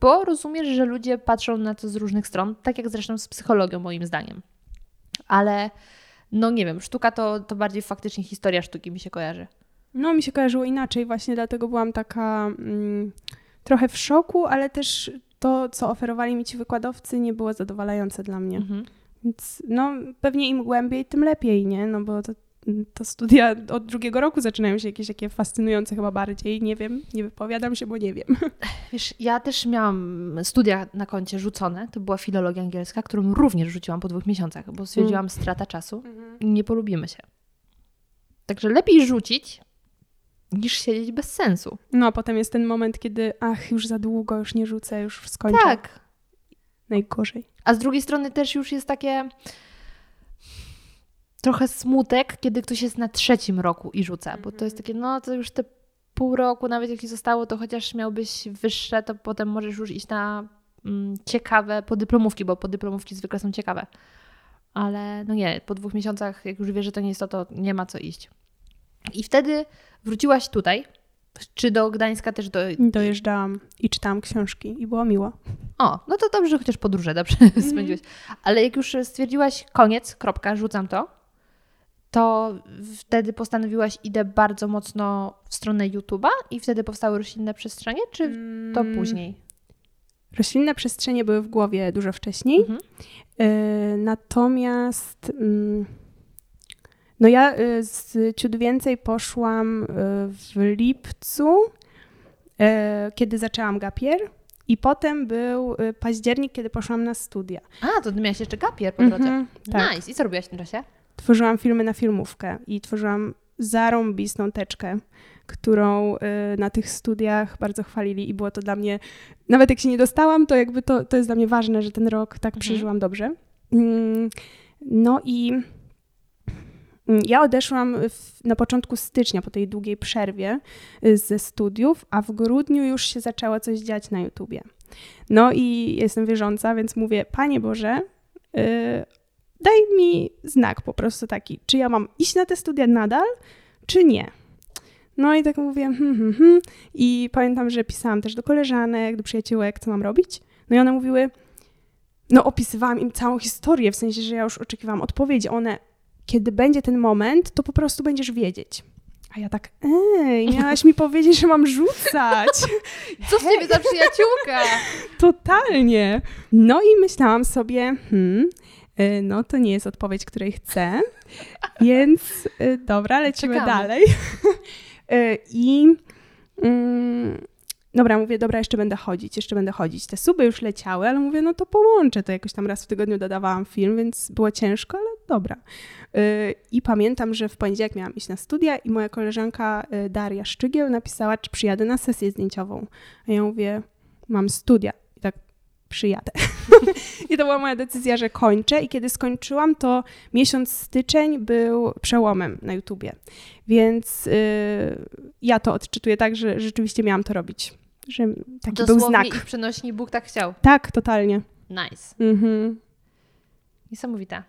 S3: bo rozumiesz, że ludzie patrzą na to z różnych stron, tak jak zresztą z psychologią moim zdaniem. Ale no nie wiem, sztuka to, to bardziej faktycznie historia sztuki mi się kojarzy.
S1: No, mi się kojarzyło inaczej, właśnie dlatego byłam taka mm, trochę w szoku, ale też to, co oferowali mi ci wykładowcy, nie było zadowalające dla mnie.
S3: Mhm.
S1: Więc no, pewnie im głębiej, tym lepiej, nie? No bo to, to studia od drugiego roku zaczynają się jakieś takie fascynujące chyba bardziej. Nie wiem, nie wypowiadam się, bo nie wiem.
S3: Wiesz, ja też miałam studia na koncie rzucone, to była filologia angielska, którą również rzuciłam po dwóch miesiącach, bo stwierdziłam strata czasu, nie polubimy się. Także lepiej rzucić, niż siedzieć bez sensu.
S1: No, a potem jest ten moment, kiedy ach, już za długo, już nie rzucę, już skończę.
S3: Tak,
S1: Najgorzej.
S3: A z drugiej strony też już jest takie trochę smutek, kiedy ktoś jest na trzecim roku i rzuca, bo to jest takie, no to już te pół roku, nawet jeśli zostało, to chociaż miałbyś wyższe, to potem możesz już iść na mm, ciekawe podyplomówki, bo podyplomówki zwykle są ciekawe. Ale no nie, po dwóch miesiącach, jak już wiesz, że to nie jest to, to nie ma co iść. I wtedy wróciłaś tutaj Czy do Gdańska też do...
S1: Dojeżdżałam i czytałam książki i było miło.
S3: O, no to dobrze, że chociaż podróże dobrze
S1: Mhm.
S3: spędziłeś. Ale jak już stwierdziłaś koniec, kropka, rzucam to, to wtedy postanowiłaś idę bardzo mocno w stronę YouTube'a i wtedy powstały roślinne przestrzenie, czy to
S1: Mm,
S3: później?
S1: Roślinne przestrzenie były w głowie dużo wcześniej.
S3: Mhm.
S1: Y, Natomiast mm, no ja y, z ciut więcej poszłam y, w lipcu, y, kiedy zaczęłam gapier. I potem był y, październik, kiedy poszłam na studia.
S3: A, to miałaś jeszcze gapier po drodze.
S1: Mhm, tak.
S3: Nice. I co robiłaś w tym czasie?
S1: Tworzyłam filmy na filmówkę i tworzyłam zarąbistą teczkę, którą y, na tych studiach bardzo chwalili i było to dla mnie, nawet jak się nie dostałam, to jakby to, to jest dla mnie ważne, że ten rok tak
S3: Mhm.
S1: przeżyłam dobrze. Mm, No i mm, ja odeszłam w, na początku stycznia, po tej długiej przerwie y, ze studiów, a w grudniu już się zaczęło coś dziać na YouTubie. No i jestem wierząca, więc mówię, Panie Boże, y, daj mi znak po prostu taki, czy ja mam iść na te studia nadal, czy nie. No i tak mówię, hmm, hmm, hmm. i pamiętam, że pisałam też do koleżanek, do przyjaciółek, co mam robić. No i one mówiły, no opisywałam im całą historię, w sensie, że ja już oczekiwałam odpowiedzi. One, kiedy będzie ten moment, to po prostu będziesz wiedzieć. A ja tak, ej, miałaś mi powiedzieć, że mam rzucać.
S3: Co z ciebie za przyjaciółka?
S1: Totalnie. No i myślałam sobie, hmm, no to nie jest odpowiedź, której chcę, więc y, dobra, lecimy
S3: Czekamy.
S1: dalej. Y, I mm, dobra, mówię, dobra, jeszcze będę chodzić, jeszcze będę chodzić. Te suby już leciały, ale mówię, no to połączę to jakoś tam raz w tygodniu dodawałam film, więc było ciężko, ale dobra. I pamiętam, że w poniedziałek miałam iść na studia i moja koleżanka Daria Szczygieł napisała, czy przyjadę na sesję zdjęciową. A ja mówię, mam studia. Przyjadę. I to była moja decyzja, że kończę. I kiedy skończyłam, to miesiąc styczeń był przełomem na YouTubie. Więc y, ja to odczytuję tak, że rzeczywiście miałam to robić. Że taki był
S3: Dosłownie
S1: znak.
S3: i przenośni Bóg tak chciał.
S1: Tak, totalnie.
S3: Nice.
S1: Mhm.
S3: Niesamowite.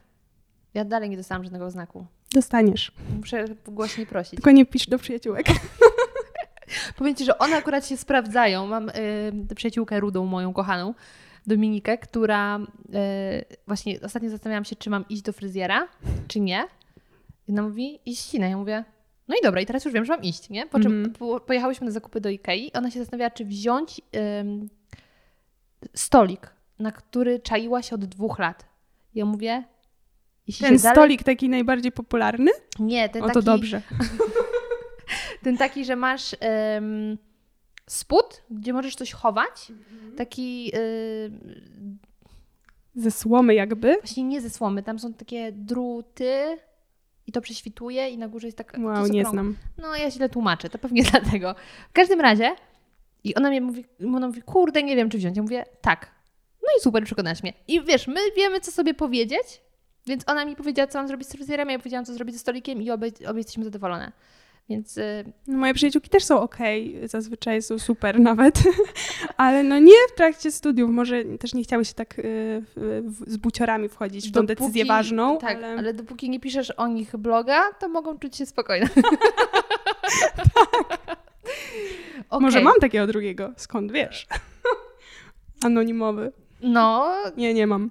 S3: Ja dalej nie dostałam żadnego znaku.
S1: Dostaniesz.
S3: Muszę głośniej prosić.
S1: Tylko nie pisz do przyjaciółek.
S3: Powiem Ci, że one akurat się sprawdzają. Mam y, przyjaciółkę rudą, moją kochaną, Dominikę, która y, właśnie ostatnio zastanawiałam się, czy mam iść do fryzjera, czy nie. I ona mówi, iść ścinę. Ja mówię, no i dobra, i teraz już wiem, że mam iść, nie? Po czym
S1: Mhm.
S3: po, pojechałyśmy na zakupy do Ikei. Ona się zastanawiała, czy wziąć ym, stolik, na który czaiła się od dwóch lat. Ja mówię, jeśli
S1: Ten
S3: się dalej...
S1: stolik taki najbardziej popularny?
S3: Nie, ten
S1: O, to
S3: taki,
S1: dobrze.
S3: ten taki, że masz ym, spód, gdzie możesz coś chować. Taki y,
S1: Ze słomy jakby.
S3: właśnie nie ze słomy, tam są takie druty i to prześwituje i na górze jest taka... to
S1: Wow, nie znam.
S3: No ja źle tłumaczę, to pewnie dlatego. W każdym razie i ona mi mówi, ona mówi, kurde, nie wiem czy wziąć. Ja mówię, tak. No i super, przekonasz mnie. I wiesz, my wiemy co sobie powiedzieć, więc ona mi powiedziała, co mam zrobić z fryzjerem, ja powiedziałam, co zrobić ze stolikiem i obie, obie jesteśmy zadowolone. Więc y,
S1: No, Moje przyjaciółki też są okej, zazwyczaj są super nawet, ale no nie w trakcie studiów, może też nie chciały się tak y, w- z buciorami wchodzić w tą decyzję
S3: dopóki-
S1: ważną,
S3: Tak,
S1: ale...
S3: ale... dopóki nie piszesz o nich bloga, to mogą czuć się spokojne. Okej.
S1: może mam takiego drugiego, skąd wiesz? Anonimowy.
S3: No,
S1: Nie, nie mam.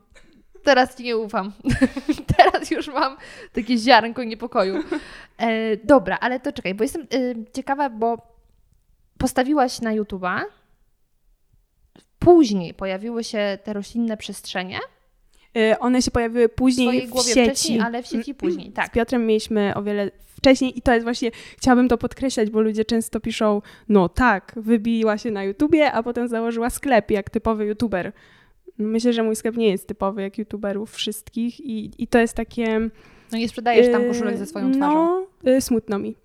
S3: Teraz ci nie ufam. teraz już mam takie ziarnko niepokoju. E, dobra, ale to czekaj, bo jestem e, ciekawa, bo postawiłaś na YouTube'a, później pojawiły się te roślinne przestrzenie
S1: Y, One się pojawiły
S3: w
S1: później
S3: swojej
S1: w
S3: głowie
S1: sieci.
S3: wcześniej, ale w sieci później,
S1: Z
S3: tak.
S1: Piotrem mieliśmy o wiele wcześniej i to jest właśnie, chciałabym to podkreślać, bo ludzie często piszą, no tak, wybiła się na YouTubie, a potem założyła sklep jak typowy YouTuber. Myślę, że mój sklep nie jest typowy jak YouTuberów wszystkich i, i to jest takie...
S3: No nie sprzedajesz tam
S1: y,
S3: koszulek ze swoją twarzą.
S1: No, y, smutno mi.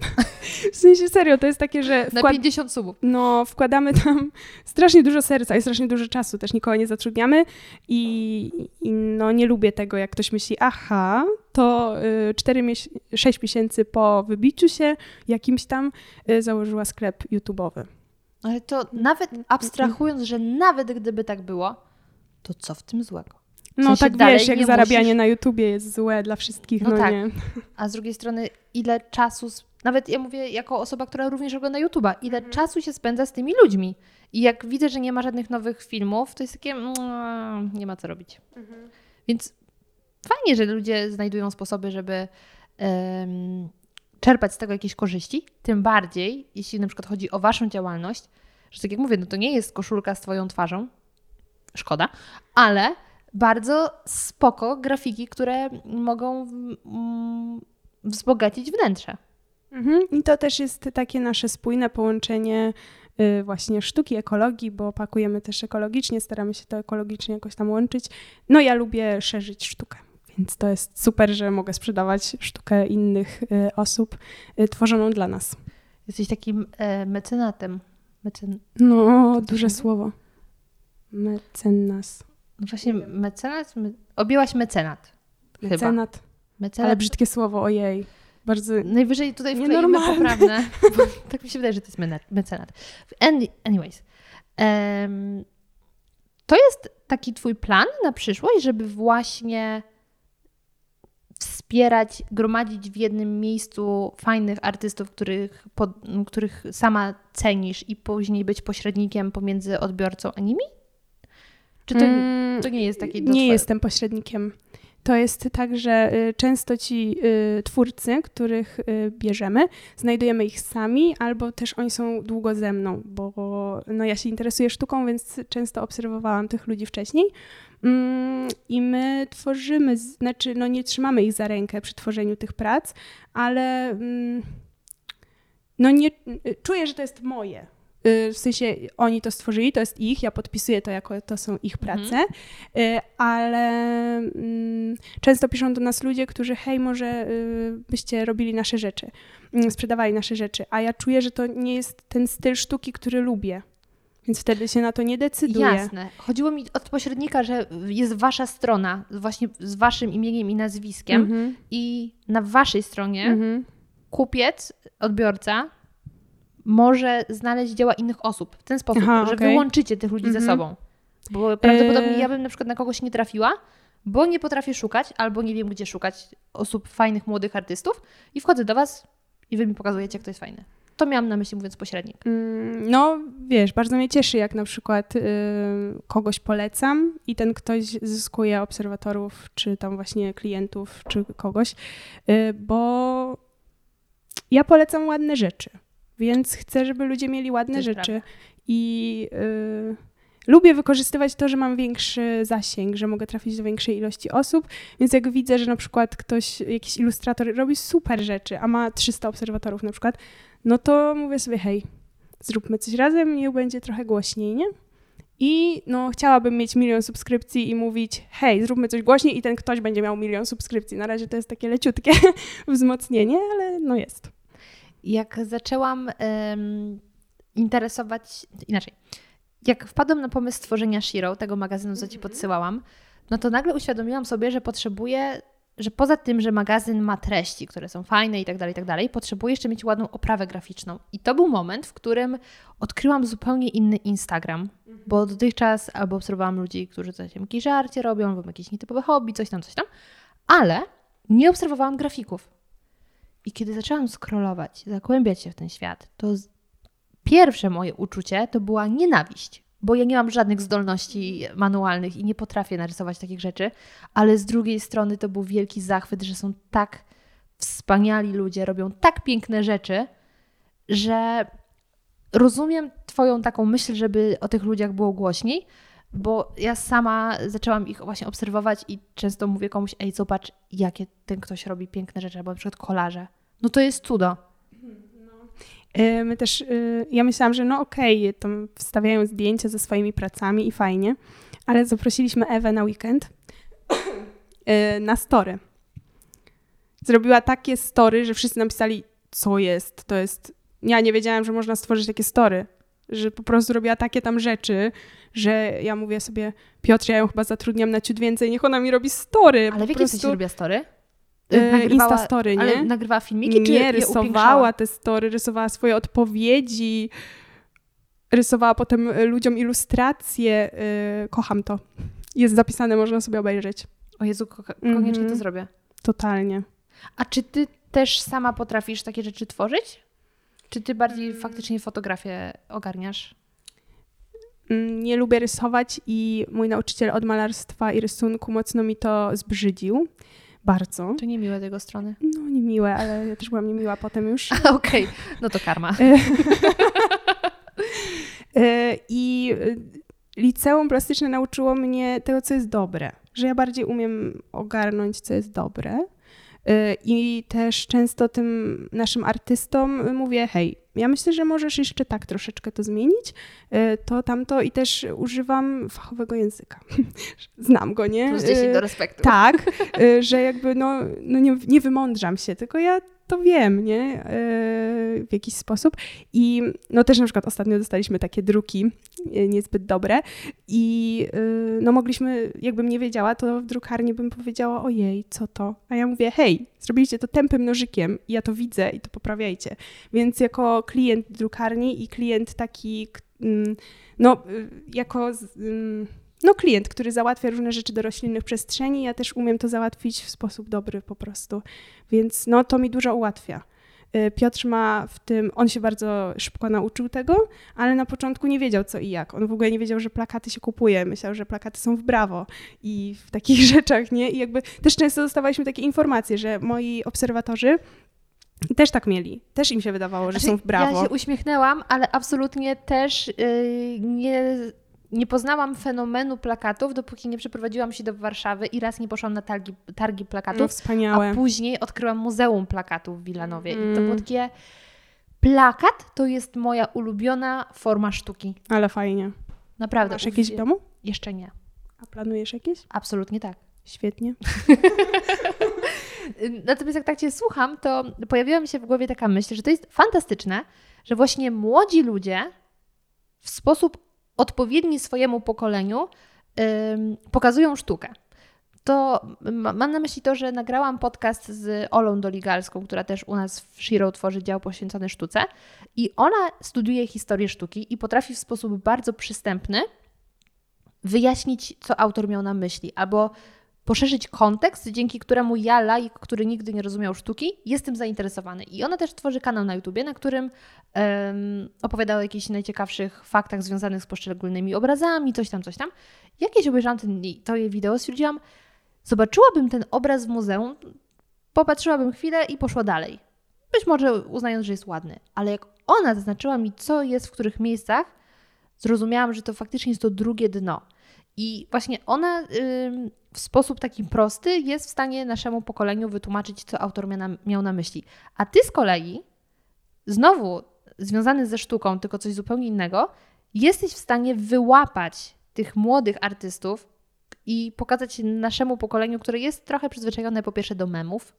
S1: w sensie serio, to jest takie, że
S3: Na
S1: wkład...
S3: 50 subów.
S1: no, wkładamy tam strasznie dużo serca i strasznie dużo czasu, też nikogo nie zatrudniamy i, i no nie lubię tego, jak ktoś myśli, aha, to y, 4 mies- 6 miesięcy po wybiciu się jakimś tam y, założyła sklep YouTube'owy.
S3: Ale to nawet abstrahując, że nawet gdyby tak było, to co w tym złego?
S1: No
S3: sensie
S1: tak
S3: dalej
S1: wiesz, jak
S3: nie
S1: zarabianie
S3: musisz-
S1: na YouTubie jest złe dla wszystkich,
S3: No
S1: no,
S3: tak.
S1: nie.
S3: A z drugiej strony, ile czasu Nawet ja mówię jako osoba, która również ogląda YouTube'a, ile
S1: Mhm.
S3: czasu się spędza z tymi ludźmi. I jak widzę, że nie ma żadnych nowych filmów, to jest takie, mm, nie ma co robić.
S1: Mhm.
S3: Więc fajnie, że ludzie znajdują sposoby, żeby em, czerpać z tego jakieś korzyści. Tym bardziej, jeśli na przykład chodzi o Waszą działalność, że tak jak mówię, no to nie jest koszulka z Twoją twarzą, szkoda, ale bardzo spoko grafiki, które mogą mm, wzbogacić wnętrze.
S1: Mhm. I to też jest takie nasze spójne połączenie y, właśnie sztuki, ekologii, bo pakujemy też ekologicznie, staramy się to ekologicznie jakoś tam łączyć. No ja lubię szerzyć sztukę, więc to jest super, że mogę sprzedawać sztukę innych y, osób y, tworzoną dla nas.
S3: Jesteś takim e, mecenatem. Mecen...
S1: No, duże słowo. Mecenas.
S3: No właśnie mecenat? Me... Objęłaś mecenat. Chyba.
S1: Mecenat.
S3: Mecenat.
S1: Ale brzydkie słowo, ojej. Bardzo...
S3: Najwyżej tutaj wkleimy poprawne. Tak mi się wydaje, że to jest mecenat. Any, anyways. em, to jest taki twój plan na przyszłość, żeby właśnie wspierać, gromadzić w jednym miejscu fajnych artystów, których, pod, których sama cenisz i później być pośrednikiem pomiędzy odbiorcą a nimi? Czy to,
S1: Mm,
S3: to nie jest taki...
S1: Nie jestem pośrednikiem. To jest tak, że y, często ci y, twórcy, których y, bierzemy, znajdujemy ich sami, albo też oni są długo ze mną, bo no, ja się interesuję sztuką, więc często obserwowałam tych ludzi wcześniej. Mm, I my tworzymy, znaczy no nie trzymamy ich za rękę przy tworzeniu tych prac, ale mm, no nie, czuję, że to jest moje. Y, W sensie oni to stworzyli, to jest ich, ja podpisuję to jako to są ich prace, y, ale mm, często piszą do nas ludzie, którzy hej, może y, byście robili nasze rzeczy, mm, sprzedawali nasze rzeczy, a ja czuję, że to nie jest ten styl sztuki, który lubię. Więc wtedy się na to nie decyduję.
S3: Jasne. Chodziło mi od pośrednika, że jest wasza strona, właśnie z waszym imieniem i nazwiskiem
S1: Mhm.
S3: i na waszej stronie
S1: Mhm.
S3: kupiec, odbiorca może znaleźć dzieła innych osób w ten sposób,
S1: Aha,
S3: że
S1: okej.
S3: wy łączycie tych ludzi ze
S1: Mhm.
S3: sobą. Bo prawdopodobnie
S1: E-
S3: ja bym na przykład na kogoś nie trafiła, bo nie potrafię szukać albo nie wiem, gdzie szukać osób fajnych, młodych artystów i wchodzę do was i wy mi pokazujecie, jak to jest fajne. To miałam na myśli mówiąc pośrednik.
S1: Mm, No, wiesz, bardzo mnie cieszy, jak na przykład y, kogoś polecam i ten ktoś zyskuje obserwatorów, czy tam właśnie klientów, czy kogoś, y, bo ja polecam ładne rzeczy, więc chcę, żeby ludzie mieli ładne
S3: jest
S1: rzeczy
S3: prawda.
S1: i y, lubię wykorzystywać to, że mam większy zasięg, że mogę trafić do większej ilości osób, więc jak widzę, że na przykład ktoś, jakiś ilustrator robi super rzeczy, a ma 300 obserwatorów na przykład, no to mówię sobie, hej, zróbmy coś razem, niech będzie trochę głośniej, nie? I no, chciałabym mieć milion subskrypcji i mówić, hej, zróbmy coś głośniej i ten ktoś będzie miał milion subskrypcji. Na razie to jest takie leciutkie wzmocnienie, ale no jest.
S3: Jak zaczęłam em, interesować, inaczej, jak wpadłam na pomysł stworzenia Shiro, tego magazynu, co Ci podsyłałam, no to nagle uświadomiłam sobie, że potrzebuję, że poza tym, że magazyn ma treści, które są fajne i tak dalej, i tak dalej, potrzebuję jeszcze mieć ładną oprawę graficzną. I to był moment, w którym odkryłam zupełnie inny Instagram, bo dotychczas albo obserwowałam ludzi, którzy coś tam jakieś żarcie robią, albo jakieś nietypowe hobby, coś tam, coś tam, ale nie obserwowałam grafików. I kiedy zaczęłam scrollować, zagłębiać się w ten świat, to pierwsze moje uczucie to była nienawiść, bo ja nie mam żadnych zdolności manualnych i nie potrafię narysować takich rzeczy, ale z drugiej strony to był wielki zachwyt, że są tak wspaniali ludzie, robią tak piękne rzeczy, że rozumiem Twoją taką myśl, żeby o tych ludziach było głośniej, bo ja sama zaczęłam ich właśnie obserwować i często mówię komuś, ej, zobacz, jakie ten ktoś robi piękne rzeczy, albo na przykład kolarze. No to jest cudo.
S1: Y, My też, y, ja myślałam, że no okej, tam wstawiają zdjęcia ze swoimi pracami i fajnie, ale zaprosiliśmy Ewę na weekend y, na story. Zrobiła takie story, że wszyscy napisali, co jest, to jest... Ja nie wiedziałam, że można stworzyć takie story, że po prostu robiła takie tam rzeczy, że ja mówię sobie, Piotr, ja ją chyba zatrudniam na ciut więcej, niech ona mi robi story.
S3: Ale w jakim sensie
S1: prostu,
S3: robiła story?
S1: y, Instastory, nie?
S3: Ale nagrywała filmiki, czy
S1: nie, rysowała te story, rysowała swoje odpowiedzi, rysowała potem ludziom ilustracje. y, Kocham to. Jest zapisane, można sobie obejrzeć.
S3: O Jezu, ko- koniecznie
S1: Mhm.
S3: to zrobię.
S1: Totalnie.
S3: A czy ty też sama potrafisz takie rzeczy tworzyć? Czy ty bardziej faktycznie fotografię ogarniasz?
S1: Mm, Nie lubię rysować i mój nauczyciel od malarstwa i rysunku mocno mi to zbrzydził. Bardzo.
S3: To niemiłe tego strony.
S1: No, niemiłe, ale ja też byłam niemiła potem już.
S3: Okej, no to karma.
S1: E, I e, liceum plastyczne nauczyło mnie tego, co jest dobre. Że ja bardziej umiem ogarnąć, co jest dobre. E, I też często tym naszym artystom mówię, hej, ja myślę, że możesz jeszcze tak troszeczkę to zmienić, e, to tamto i też używam fachowego języka. Znam go, nie?
S3: Plus 10
S1: E,
S3: do respektu.
S1: tak, y, że jakby no, no nie, nie wymądrzam się, tylko ja to wiem, nie? Y, W jakiś sposób. I no też na przykład ostatnio dostaliśmy takie druki y, niezbyt dobre i y, no mogliśmy, jakbym nie wiedziała, to w drukarni bym powiedziała, ojej, co to? A ja mówię, hej, zrobiliście to tępym nożykiem, ja to widzę i to poprawiajcie. Więc jako klient drukarni i klient taki, mm, no y, jako... ym, no klient, który załatwia różne rzeczy do roślinnych przestrzeni, ja też umiem to załatwić w sposób dobry po prostu. Więc no to mi dużo ułatwia. Y, Piotr ma w tym, on się bardzo szybko nauczył tego, ale na początku nie wiedział co i jak. On w ogóle nie wiedział, że plakaty się kupuje. Myślał, że plakaty są w brawo i w takich rzeczach, nie? I jakby też często dostawaliśmy takie informacje, że moi obserwatorzy też tak mieli. Też im się wydawało, że
S3: Znaczy,
S1: są w brawo.
S3: Ja się uśmiechnęłam, ale absolutnie też yy, nie, nie poznałam fenomenu plakatów, dopóki nie przeprowadziłam się do Warszawy i raz nie poszłam na targi, targi
S1: no,
S3: plakatów,
S1: wspaniałe.
S3: a później odkryłam Muzeum Plakatów w Wilanowie. I to
S1: Mm.
S3: było takie... Plakat to jest moja ulubiona forma sztuki.
S1: Ale fajnie.
S3: Naprawdę.
S1: Masz jakieś w domu?
S3: Jeszcze nie.
S1: A planujesz jakieś?
S3: Absolutnie tak.
S1: Świetnie.
S3: Natomiast jak tak Cię słucham, to pojawiła mi się w głowie taka myśl, że to jest fantastyczne, że właśnie młodzi ludzie w sposób odpowiedni swojemu pokoleniu pokazują sztukę. To ma- mam na myśli to, że nagrałam podcast z Olą Doligalską, która też u nas w Shiro tworzy dział poświęcony sztuce i ona studiuje historię sztuki i potrafi w sposób bardzo przystępny wyjaśnić, co autor miał na myśli, albo poszerzyć kontekst, dzięki któremu ja, laik, który nigdy nie rozumiał sztuki, jestem zainteresowany. I ona też tworzy kanał na YouTubie, na którym em, opowiada o jakichś najciekawszych faktach związanych z poszczególnymi obrazami, coś tam, coś tam. Jakieś obejrzałam ten, to jej wideo, stwierdziłam, zobaczyłabym ten obraz w muzeum, popatrzyłabym chwilę i poszła dalej. Być może uznając, że jest ładny, ale jak ona zaznaczyła mi, co jest w których miejscach, zrozumiałam, że to faktycznie jest to drugie dno. I właśnie ona w sposób taki prosty jest w stanie naszemu pokoleniu wytłumaczyć, co autor miał na, myśli. A ty z kolei, znowu związany ze sztuką, tylko coś zupełnie innego, jesteś w stanie wyłapać tych młodych artystów i pokazać naszemu pokoleniu, które jest trochę przyzwyczajone po pierwsze do memów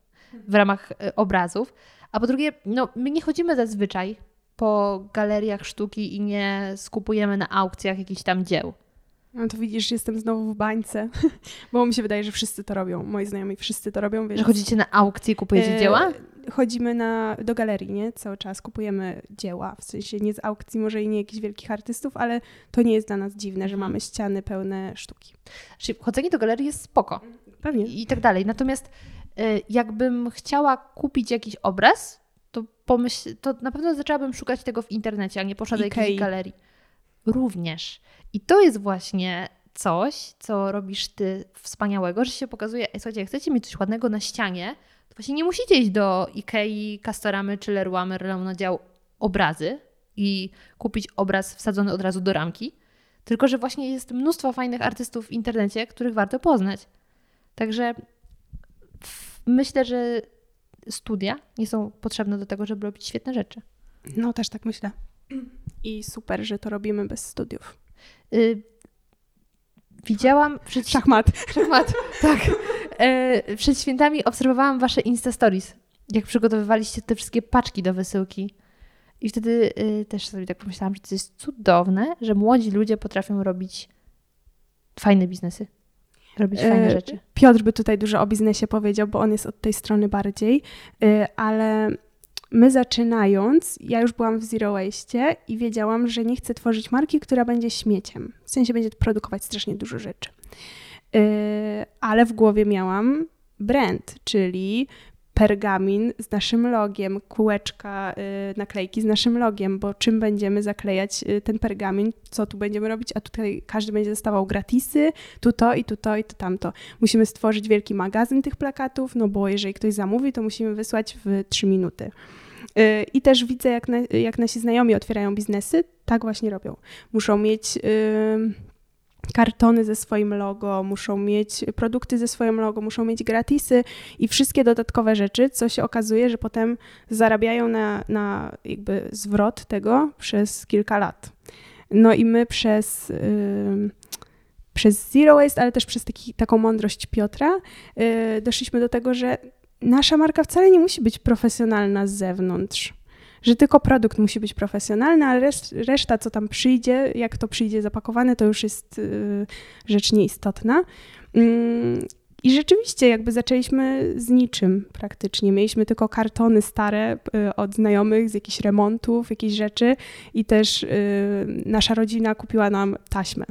S3: w ramach e, obrazów, a po drugie, no, my nie chodzimy zazwyczaj po galeriach sztuki i nie skupujemy na aukcjach jakichś tam dzieł.
S1: No to widzisz, jestem znowu w bańce, bo mi się wydaje, że wszyscy to robią. Moi znajomi wszyscy to robią, więc...
S3: Że chodzicie na aukcje i kupujecie
S1: E,
S3: dzieła?
S1: Chodzimy na, do galerii, nie? Cały czas kupujemy dzieła, w sensie nie z aukcji, może i nie jakichś wielkich artystów, ale to nie jest dla nas dziwne, że mamy ściany pełne sztuki.
S3: Czyli chodzenie do galerii jest spoko
S1: Pewnie.
S3: i tak dalej. Natomiast y, jakbym chciała kupić jakiś obraz, to, pomyśl, to na pewno zaczęłabym szukać tego w internecie, a nie poszła do jakiejś galerii. Również. I to jest właśnie coś, co robisz ty wspaniałego, że się pokazuje, słuchajcie, jak chcecie mieć coś ładnego na ścianie, to właśnie nie musicie iść do Ikei, Castoramy czy Leroy Merlin na dział obrazy i kupić obraz wsadzony od razu do ramki, tylko że właśnie jest mnóstwo fajnych artystów w internecie, których warto poznać. Także myślę, że studia nie są potrzebne do tego, żeby robić świetne rzeczy.
S1: No też tak myślę. I super, że to robimy bez studiów.
S3: Y, widziałam przed,
S1: Szachmat.
S3: szachmat, tak. E, przed świętami obserwowałam wasze Insta Stories, jak przygotowywaliście te wszystkie paczki do wysyłki. I wtedy y, też sobie tak pomyślałam, że to jest cudowne, że młodzi ludzie potrafią robić fajne biznesy, robić fajne
S1: E,
S3: rzeczy.
S1: Piotr by tutaj dużo o biznesie powiedział, bo on jest od tej strony bardziej, y, ale my zaczynając, ja już byłam w Zero Waste i wiedziałam, że nie chcę tworzyć marki, która będzie śmieciem. W sensie będzie produkować strasznie dużo rzeczy. Y, Ale w głowie miałam brand, czyli pergamin z naszym logiem, kółeczka, y, naklejki z naszym logiem, bo czym będziemy zaklejać y, ten pergamin, co tu będziemy robić, a tutaj każdy będzie dostawał gratisy, tu to i tu to i tu tamto. Musimy stworzyć wielki magazyn tych plakatów, no bo jeżeli ktoś zamówi, to musimy wysłać w 3 minuty. Y, I też widzę, jak, na, jak nasi znajomi otwierają biznesy, tak właśnie robią. Muszą mieć kartony ze swoim logo, muszą mieć produkty ze swoim logo, muszą mieć gratisy i wszystkie dodatkowe rzeczy, co się okazuje, że potem zarabiają na, na jakby zwrot tego przez kilka lat. No i my przez, yy, przez Zero Waste, ale też przez taki, taką mądrość Piotra yy, doszliśmy do tego, że nasza marka wcale nie musi być profesjonalna z zewnątrz że tylko produkt musi być profesjonalny, a reszta, co tam przyjdzie, jak to przyjdzie zapakowane, to już jest y, rzecz nieistotna. I rzeczywiście jakby zaczęliśmy z niczym praktycznie. Mieliśmy tylko kartony stare y, od znajomych z jakichś remontów, jakichś rzeczy i też y, nasza rodzina kupiła nam taśmę.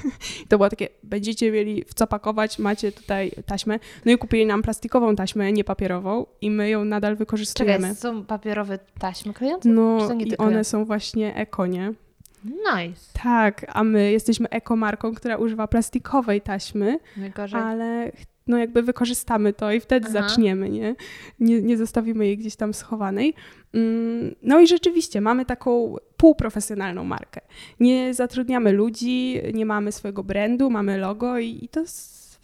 S1: to było takie, będziecie mieli w co pakować, macie tutaj taśmę. No i kupili nam plastikową taśmę, nie papierową i my ją nadal wykorzystujemy.
S3: Czekaj, są papierowe taśmy klejące?
S1: No i one są właśnie eko, nie?
S3: Nice.
S1: Tak, a my jesteśmy ekomarką, która używa plastikowej taśmy, Najgorzej. ale no jakby wykorzystamy to i wtedy Aha. zaczniemy, nie? nie? Nie zostawimy jej gdzieś tam schowanej. Mm, no i rzeczywiście mamy taką półprofesjonalną markę. Nie zatrudniamy ludzi, nie mamy swojego brandu, mamy logo i, i to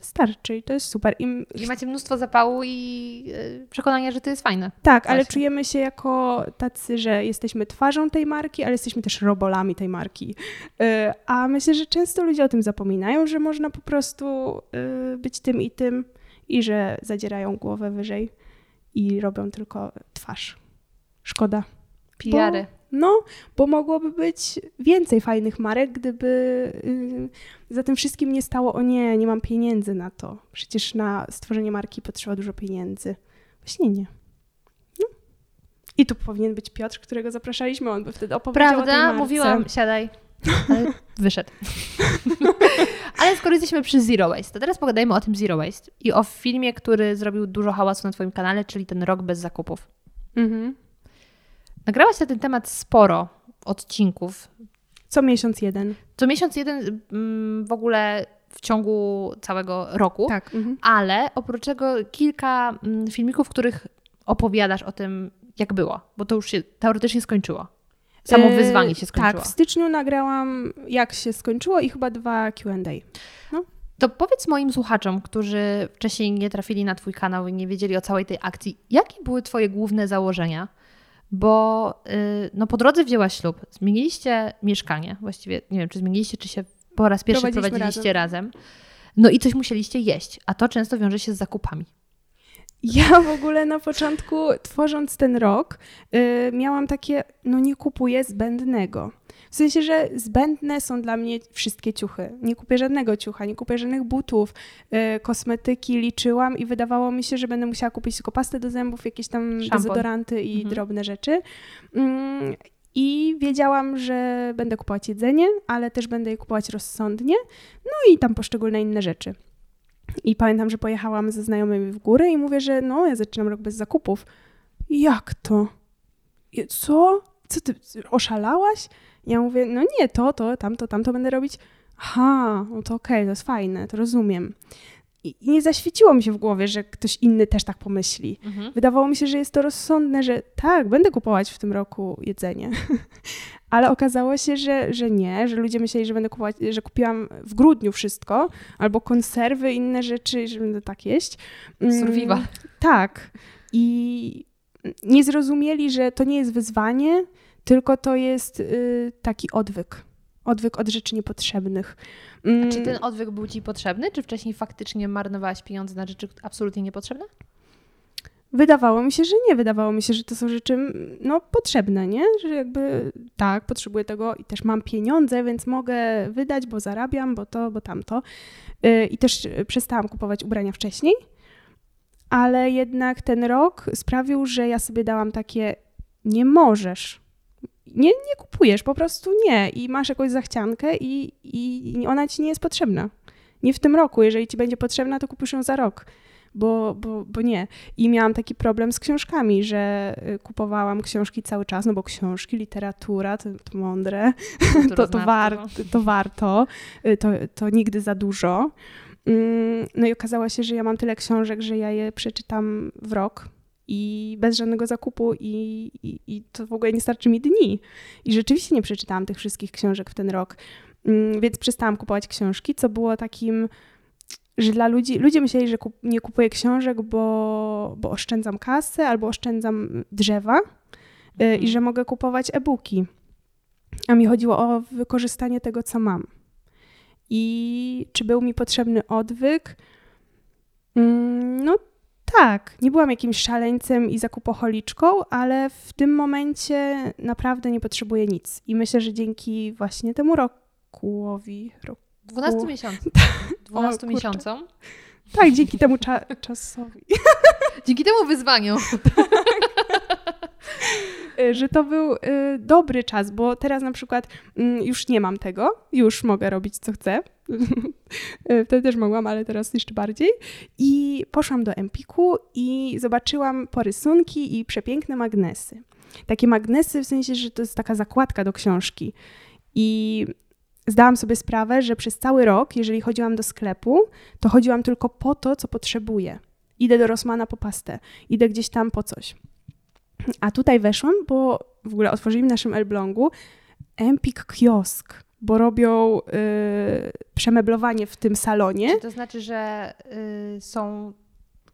S1: wystarczy i to jest super.
S3: I, I macie mnóstwo zapału i yy, przekonania, że to jest fajne.
S1: Tak, ale czujemy się jako tacy, że jesteśmy twarzą tej marki, ale jesteśmy też robolami tej marki. Yy, a myślę, że często ludzie o tym zapominają, że można po prostu yy, być tym i tym i że zadzierają głowę wyżej i robią tylko twarz. Szkoda.
S3: Pijary.
S1: No, bo mogłoby być więcej fajnych marek, gdyby yy, za tym wszystkim nie stało, o nie, nie mam pieniędzy na to. Przecież na stworzenie marki potrzeba dużo pieniędzy. Właśnie nie. No. I tu powinien być Piotr, którego zapraszaliśmy, on by wtedy opowiedział
S3: Prawda? Mówiłam, siadaj. Ale wyszedł. Ale skoro jesteśmy przy Zero Waste, to teraz pogadajmy o tym Zero Waste i o filmie, który zrobił dużo hałasu na Twoim kanale, czyli ten rok bez zakupów. Mhm. Nagrałaś na ten temat sporo odcinków.
S1: Co miesiąc jeden.
S3: Co miesiąc jeden mm, w ogóle w ciągu całego roku.
S1: Tak.
S3: Mhm. Ale oprócz tego kilka mm, filmików, w których opowiadasz o tym, jak było, bo to już się teoretycznie skończyło. Samo yy, wyzwanie się skończyło.
S1: Tak, w styczniu nagrałam, jak się skończyło i chyba dwa QA. No.
S3: To powiedz moim słuchaczom, którzy wcześniej nie trafili na Twój kanał i nie wiedzieli o całej tej akcji, jakie były Twoje główne założenia? Bo y, no, po drodze wzięłaś ślub, zmieniliście mieszkanie, właściwie nie wiem, czy zmieniliście, czy się po raz pierwszy prowadziliście razem. razem. No i coś musieliście jeść, a to często wiąże się z zakupami.
S1: Ja w ogóle na początku, tworząc ten rok, yy, miałam takie, no nie kupuję zbędnego. W sensie, że zbędne są dla mnie wszystkie ciuchy. Nie kupię żadnego ciucha, nie kupię żadnych butów, yy, kosmetyki liczyłam i wydawało mi się, że będę musiała kupić tylko pastę do zębów, jakieś tam Szampon. dezodoranty i mhm. drobne rzeczy. Yy, i wiedziałam, że będę kupować jedzenie, ale też będę je kupować rozsądnie, no i tam poszczególne inne rzeczy. I pamiętam, że pojechałam ze znajomymi w górę i mówię, że no, ja zaczynam rok bez zakupów. Jak to? Co? Co ty, oszalałaś? Ja mówię, no nie, to, to, tamto, tamto będę robić. Aha, no to okej, okay, to jest fajne, to rozumiem. I nie zaświeciło mi się w głowie, że ktoś inny też tak pomyśli. Mhm. Wydawało mi się, że jest to rozsądne, że tak, będę kupować w tym roku jedzenie. Ale okazało się, że, że nie, że ludzie myśleli, że będę kupować, że kupiłam w grudniu wszystko, albo konserwy, inne rzeczy, że będę tak jeść.
S3: Mm, Survival.
S1: Tak. I nie zrozumieli, że to nie jest wyzwanie, tylko to jest y, taki odwyk. Odwyk od rzeczy niepotrzebnych.
S3: Mm. Czy ten odwyk był ci potrzebny, czy wcześniej faktycznie marnowałaś pieniądze na rzeczy absolutnie niepotrzebne?
S1: Wydawało mi się, że nie. Wydawało mi się, że to są rzeczy no, potrzebne, nie? Że jakby tak, potrzebuję tego i też mam pieniądze, więc mogę wydać, bo zarabiam, bo to, bo tamto. Yy, I też przestałam kupować ubrania wcześniej, ale jednak ten rok sprawił, że ja sobie dałam takie nie możesz nie, nie kupujesz, po prostu nie. I masz jakąś zachciankę i, i ona ci nie jest potrzebna. Nie w tym roku. Jeżeli ci będzie potrzebna, to kupisz ją za rok. bo, bo, bo nie. I miałam taki problem z książkami, że y, kupowałam książki cały czas, no bo książki, literatura, to, to mądre, to, to, war, to warto, y, to, to nigdy za dużo. Mm, no i okazało się, że ja mam tyle książek, że ja je przeczytam w rok i bez żadnego zakupu i, i, i, to w ogóle nie starczy mi dni. I rzeczywiście nie przeczytałam tych wszystkich książek w ten rok, mm, więc przestałam kupować książki, co było takim, że dla ludzi, ludzie myśleli, że kup, nie kupuję książek, bo, bo oszczędzam kasę albo oszczędzam drzewa y, mhm. i że mogę kupować e-booki. A mi chodziło o wykorzystanie tego, co mam. I czy był mi potrzebny odwyk? Mm, no tak, nie byłam jakimś szaleńcem i zakupocholiczką, ale w tym momencie naprawdę nie potrzebuję nic. I myślę, że dzięki właśnie temu rokułowi... Roku...
S3: 12 miesiącom. 12 miesiącom.
S1: Tak, dzięki temu cza czasowi.
S3: Dzięki temu wyzwaniu.
S1: Y, że to był y, dobry czas, bo teraz na przykład mm, już nie mam tego, już mogę robić co chcę. Y, wtedy też mogłam, ale teraz jeszcze bardziej. I poszłam do Empiku i zobaczyłam porysunki i przepiękne magnesy. Takie magnesy w sensie, że to jest taka zakładka do książki. I zdałam sobie sprawę, że przez cały rok, jeżeli chodziłam do sklepu, to chodziłam tylko po to, co potrzebuję. Idę do Rosmana po pastę, idę gdzieś tam po coś. A tutaj weszłam, bo w ogóle otworzyli w naszym Elblągu Empik Kiosk, bo robią y, przemeblowanie w tym salonie.
S3: Czy to znaczy, że y, są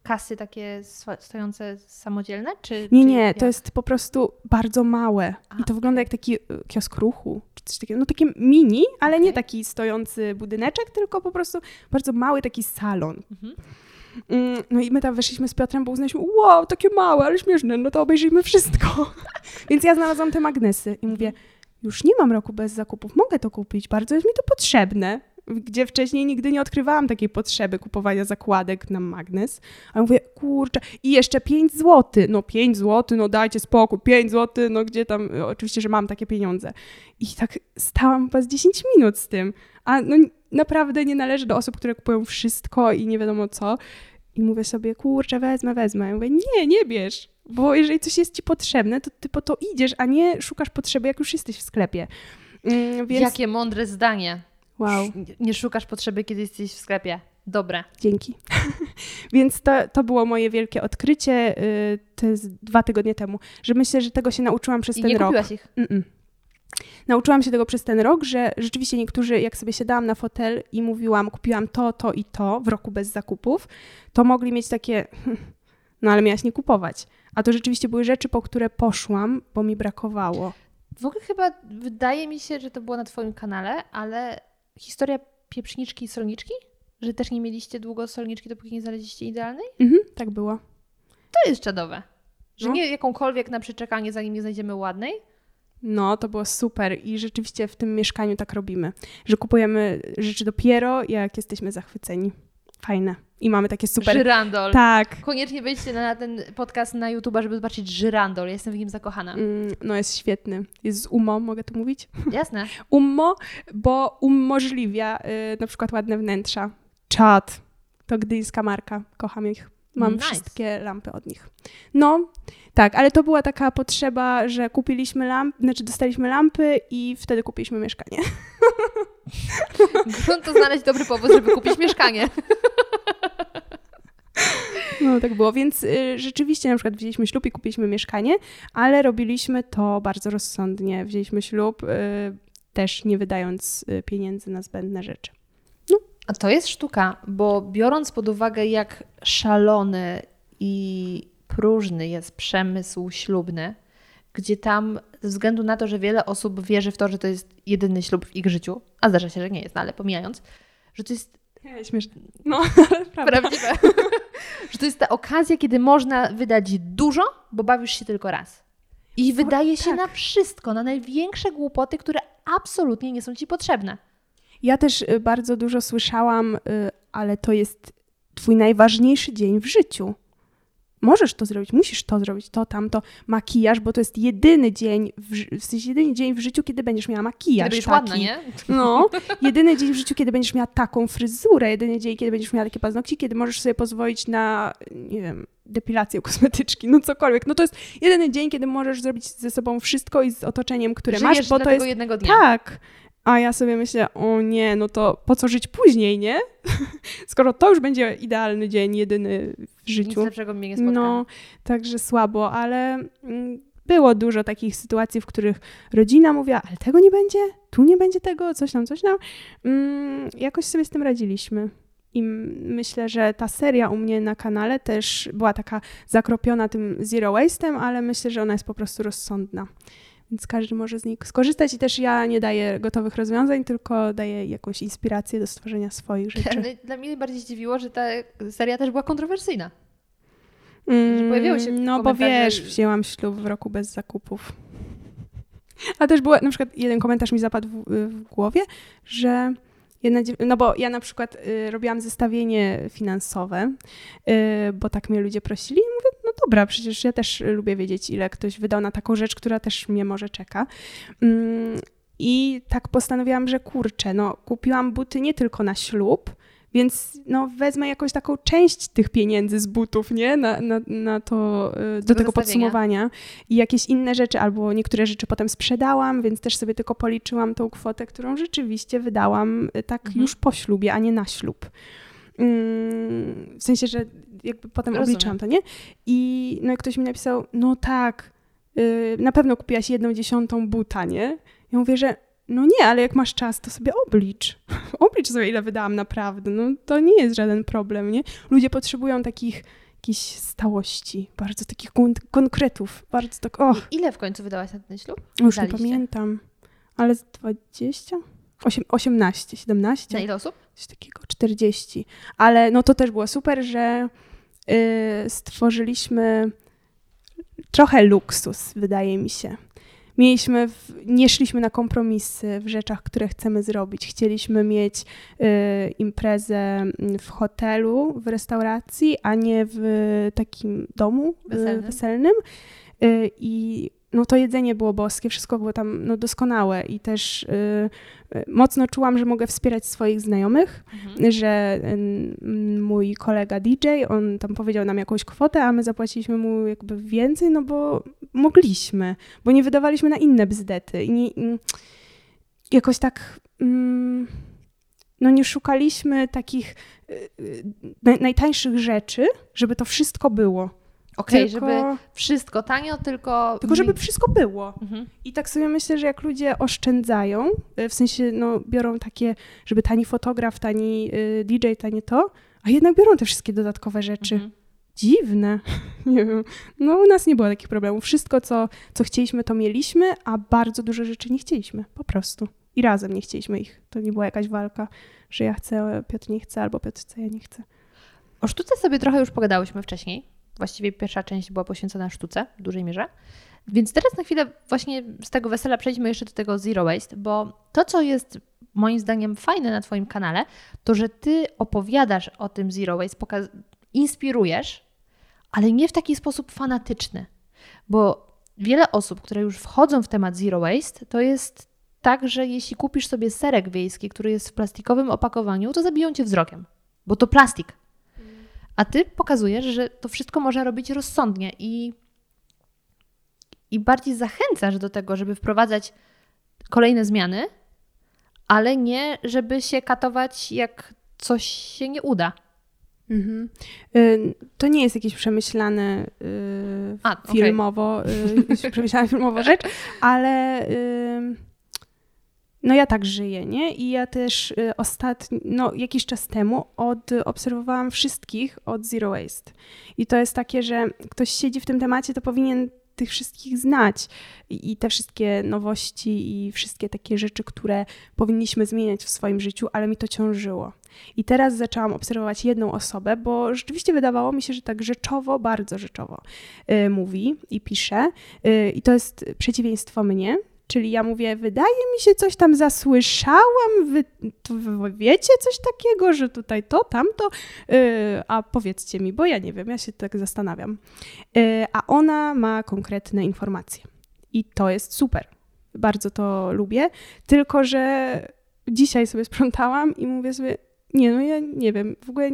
S3: kasy takie stojące samodzielne? Czy,
S1: nie, nie, to jest po prostu bardzo małe. A, I to wygląda jak taki y, kiosk ruchu, czy coś takiego. No takie mini, ale okay. nie taki stojący budyneczek, tylko po prostu bardzo mały taki salon. Mhm. Mm, no i my tam weszliśmy z Piotrem, bo uznaliśmy, wow, takie małe, ale śmieszne, no to obejrzyjmy wszystko. Więc ja znalazłam te magnesy i mówię, już nie mam roku bez zakupów, mogę to kupić, bardzo jest mi to potrzebne. Gdzie wcześniej nigdy nie odkrywałam takiej potrzeby kupowania zakładek na magnes. A mówię, kurczę, i jeszcze 5 zł. No 5 zł, no dajcie spokój, 5 zł, no gdzie tam, oczywiście, że mam takie pieniądze. I tak stałam chyba z 10 minut z tym. A no naprawdę nie należy do osób, które kupują wszystko i nie wiadomo co. I mówię sobie, kurczę, wezmę, wezmę. Ja mówię, nie, nie bierz, bo jeżeli coś jest ci potrzebne, to ty po to idziesz, a nie szukasz potrzeby, jak już jesteś w sklepie.
S3: Mm, więc... Jakie mądre zdanie. Wow. Nie szukasz potrzeby, kiedy jesteś w sklepie. Dobre.
S1: Dzięki. Więc to, to było moje wielkie odkrycie, y, dwa tygodnie temu, że myślę, że tego się nauczyłam przez
S3: I
S1: ten
S3: nie
S1: rok.
S3: kupiłaś ich? Mm -mm.
S1: Nauczyłam się tego przez ten rok, że rzeczywiście niektórzy, jak sobie siadałam na fotel i mówiłam, kupiłam to, to i to w roku bez zakupów, to mogli mieć takie, no ale miałaś nie kupować. A to rzeczywiście były rzeczy, po które poszłam, bo mi brakowało.
S3: W ogóle chyba wydaje mi się, że to było na Twoim kanale, ale historia pieprzniczki i solniczki? Że też nie mieliście długo solniczki, dopóki nie znaleźliście idealnej?
S1: Mhm, tak było.
S3: To jest czadowe. Że no. nie jakąkolwiek na przeczekanie, zanim nie znajdziemy ładnej,
S1: no, to było super i rzeczywiście w tym mieszkaniu tak robimy, że kupujemy rzeczy dopiero, jak jesteśmy zachwyceni. Fajne. I mamy takie super...
S3: Żyrandol.
S1: Tak.
S3: Koniecznie wejdźcie na ten podcast na YouTube, żeby zobaczyć żyrandol. Jestem w nim zakochana. Mm,
S1: no jest świetny. Jest z UMO, mogę tu mówić?
S3: Jasne.
S1: UMO, bo umożliwia y, na przykład ładne wnętrza. Czad. To gdyńska marka. Kocham ich. Mam nice. wszystkie lampy od nich. No, tak, ale to była taka potrzeba, że kupiliśmy lampy, znaczy dostaliśmy lampy i wtedy kupiliśmy mieszkanie.
S3: to znaleźć dobry powód, żeby kupić mieszkanie.
S1: No tak było, więc y, rzeczywiście na przykład wzięliśmy ślub i kupiliśmy mieszkanie, ale robiliśmy to bardzo rozsądnie. Wzięliśmy ślub y, też nie wydając y, pieniędzy na zbędne rzeczy.
S3: A to jest sztuka, bo biorąc pod uwagę, jak szalony i próżny jest przemysł ślubny, gdzie tam ze względu na to, że wiele osób wierzy w to, że to jest jedyny ślub w ich życiu, a zdarza się, że nie jest, no ale pomijając, że to jest
S1: Śmieszne. No,
S3: prawdziwe. że to jest ta okazja, kiedy można wydać dużo, bo bawisz się tylko raz. I wydaje się tak. na wszystko, na największe głupoty, które absolutnie nie są ci potrzebne.
S1: Ja też y, bardzo dużo słyszałam, y, ale to jest Twój najważniejszy dzień w życiu. możesz to zrobić, musisz to zrobić, to, tamto, makijaż, bo to jest jedyny dzień, w, w sensie jedyny dzień w życiu, kiedy będziesz miała makijaż
S3: Kiedy
S1: taki.
S3: ładna, nie?
S1: No, jedyny dzień w życiu, kiedy będziesz miała taką fryzurę, jedyny dzień, kiedy będziesz miała takie paznokcie, kiedy możesz sobie pozwolić na, nie wiem, depilację kosmetyczki, no cokolwiek. No to jest jedyny dzień, kiedy możesz zrobić ze sobą wszystko i z otoczeniem, które
S3: Żyjesz
S1: masz, bo to
S3: tego
S1: jest
S3: jednego dnia.
S1: tak. A ja sobie myślę, o nie, no to po co żyć później, nie? Skoro to już będzie idealny dzień, jedyny w
S3: Nic
S1: życiu.
S3: lepszego mnie nie spotka.
S1: No, także słabo, ale mm, było dużo takich sytuacji, w których rodzina mówiła, ale tego nie będzie, tu nie będzie tego, coś tam, coś tam. Mm, jakoś sobie z tym radziliśmy. I myślę, że ta seria u mnie na kanale też była taka zakropiona tym zero waste'em, ale myślę, że ona jest po prostu rozsądna. Więc każdy może z niej skorzystać i też ja nie daję gotowych rozwiązań, tylko daję jakąś inspirację do stworzenia swoich rzeczy.
S3: Dla mnie najbardziej zdziwiło, że ta seria też była kontrowersyjna.
S1: Mm,
S3: pojawiały się
S1: No bo wiesz, wzięłam ślub w roku bez zakupów. A też było, na przykład jeden komentarz mi zapadł w, w głowie, że jedna, no bo ja na przykład y, robiłam zestawienie finansowe, y, bo tak mnie ludzie prosili i mówię, no dobra, przecież ja też lubię wiedzieć, ile ktoś wydał na taką rzecz, która też mnie może czeka. Mm, I tak postanowiłam, że kurczę, no kupiłam buty nie tylko na ślub, więc no, wezmę jakąś taką część tych pieniędzy z butów, nie? Na, na, na to, y, do tego podsumowania. I jakieś inne rzeczy, albo niektóre rzeczy potem sprzedałam, więc też sobie tylko policzyłam tą kwotę, którą rzeczywiście wydałam y, tak
S3: Mhm.
S1: już po ślubie, a nie na ślub. Mm, W sensie, że jakby potem
S3: Rozumiem.
S1: obliczam to, nie? I no i ktoś mi napisał, no tak, y, na pewno kupiłaś jedną dziesiątą buta, nie? Ja mówię, że no nie, ale jak masz czas, to sobie oblicz. oblicz sobie, ile wydałam naprawdę. No to nie jest żaden problem, nie? Ludzie potrzebują takich jakichś stałości, bardzo takich kon- konkretów, bardzo tak, och,
S3: I ile w końcu wydałaś na ten ślub?
S1: już nie
S3: Wydaliście?
S1: pamiętam, ale z 20? Osiem- 18, 17?
S3: Na ile osób?
S1: coś takiego, 40. Ale no to też było super, że stworzyliśmy trochę luksus, wydaje mi się. Mieliśmy, w, nie szliśmy na kompromisy w rzeczach, które chcemy zrobić. Chcieliśmy mieć y, imprezę mm, w hotelu, w restauracji, a nie w takim domu y,
S3: Weselnym.
S1: weselnym. Y, I no to jedzenie było boskie, wszystko było tam no, doskonałe i też y, y, mocno czułam, że mogę wspierać swoich znajomych,
S3: Mhm.
S1: że y, mój kolega DJ, on tam powiedział nam jakąś kwotę, a my zapłaciliśmy mu jakby więcej, no bo mogliśmy, bo nie wydawaliśmy na inne bzdety i nie, i jakoś tak mm, no nie szukaliśmy takich y, y, naj- najtańszych rzeczy, żeby to wszystko było.
S3: Okej,
S1: tylko,
S3: żeby wszystko tanio, tylko...
S1: tylko żeby wszystko było.
S3: Mhm.
S1: I tak sobie myślę, że jak ludzie oszczędzają, y, w sensie no, biorą takie, żeby tani fotograf, tani y, DJ, tanie to, a jednak biorą te wszystkie dodatkowe rzeczy.
S3: Mhm.
S1: Dziwne. Nie wiem. No u nas nie było takich problemów. Wszystko, co, co chcieliśmy, to mieliśmy, a bardzo dużo rzeczy nie chcieliśmy. Po prostu. I razem nie chcieliśmy ich. To nie była jakaś walka, że ja chcę, Piotr nie chce, albo Piotr chce, ja nie chcę.
S3: O sztuce sobie trochę już pogadałyśmy wcześniej. Właściwie pierwsza część była poświęcona sztuce w dużej mierze. Więc teraz na chwilę właśnie z tego wesela przejdźmy jeszcze do tego zero waste, bo to, co jest moim zdaniem fajne na Twoim kanale, to że Ty opowiadasz o tym zero waste, inspirujesz, ale nie w taki sposób fanatyczny. Bo wiele osób, które już wchodzą w temat zero waste, to jest tak, że jeśli kupisz sobie serek wiejski, który jest w plastikowym opakowaniu, to zabiją Cię wzrokiem, bo to plastik. A ty pokazujesz, że to wszystko można robić rozsądnie i, i bardziej zachęcasz do tego, żeby wprowadzać kolejne zmiany, ale nie, żeby się katować, jak coś się nie uda.
S1: Mhm. Y, To nie jest jakieś przemyślane y,
S3: A,
S1: filmowo, y, przemyślana filmowo rzecz, ale y, no ja tak żyję, nie? I ja też y, ostatnio, no jakiś czas temu odobserwowałam wszystkich od Zero Waste. I to jest takie, że ktoś siedzi w tym temacie, to powinien tych wszystkich znać i, i te wszystkie nowości i wszystkie takie rzeczy, które powinniśmy zmieniać w swoim życiu, ale mi to ciążyło. I teraz zaczęłam obserwować jedną osobę, bo rzeczywiście wydawało mi się, że tak rzeczowo, bardzo rzeczowo y, mówi i pisze. Y, I to jest przeciwieństwo mnie, Czyli ja mówię, wydaje mi się, coś tam zasłyszałam, wy, wy wiecie coś takiego, że tutaj to, tamto, yy, a powiedzcie mi, bo ja nie wiem, ja się tak zastanawiam. Yy, a ona ma konkretne informacje i to jest super. Bardzo to lubię, tylko że dzisiaj sobie sprzątałam i mówię sobie, nie no ja nie wiem, w ogóle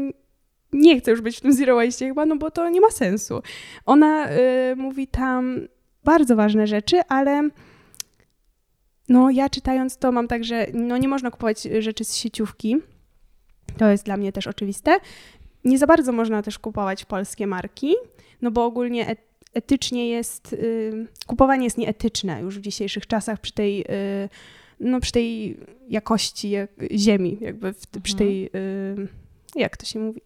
S1: nie chcę już być w tym zero waste chyba, no bo to nie ma sensu. Ona y, mówi tam bardzo ważne rzeczy, ale no ja czytając to mam tak, że no nie można kupować rzeczy z sieciówki. To jest dla mnie też oczywiste. Nie za bardzo można też kupować polskie marki, no bo ogólnie etycznie jest, y, kupowanie jest nieetyczne już w dzisiejszych czasach przy tej, y, no przy tej jakości jak, ziemi, jakby w, przy mhm. tej, y, jak to się mówi?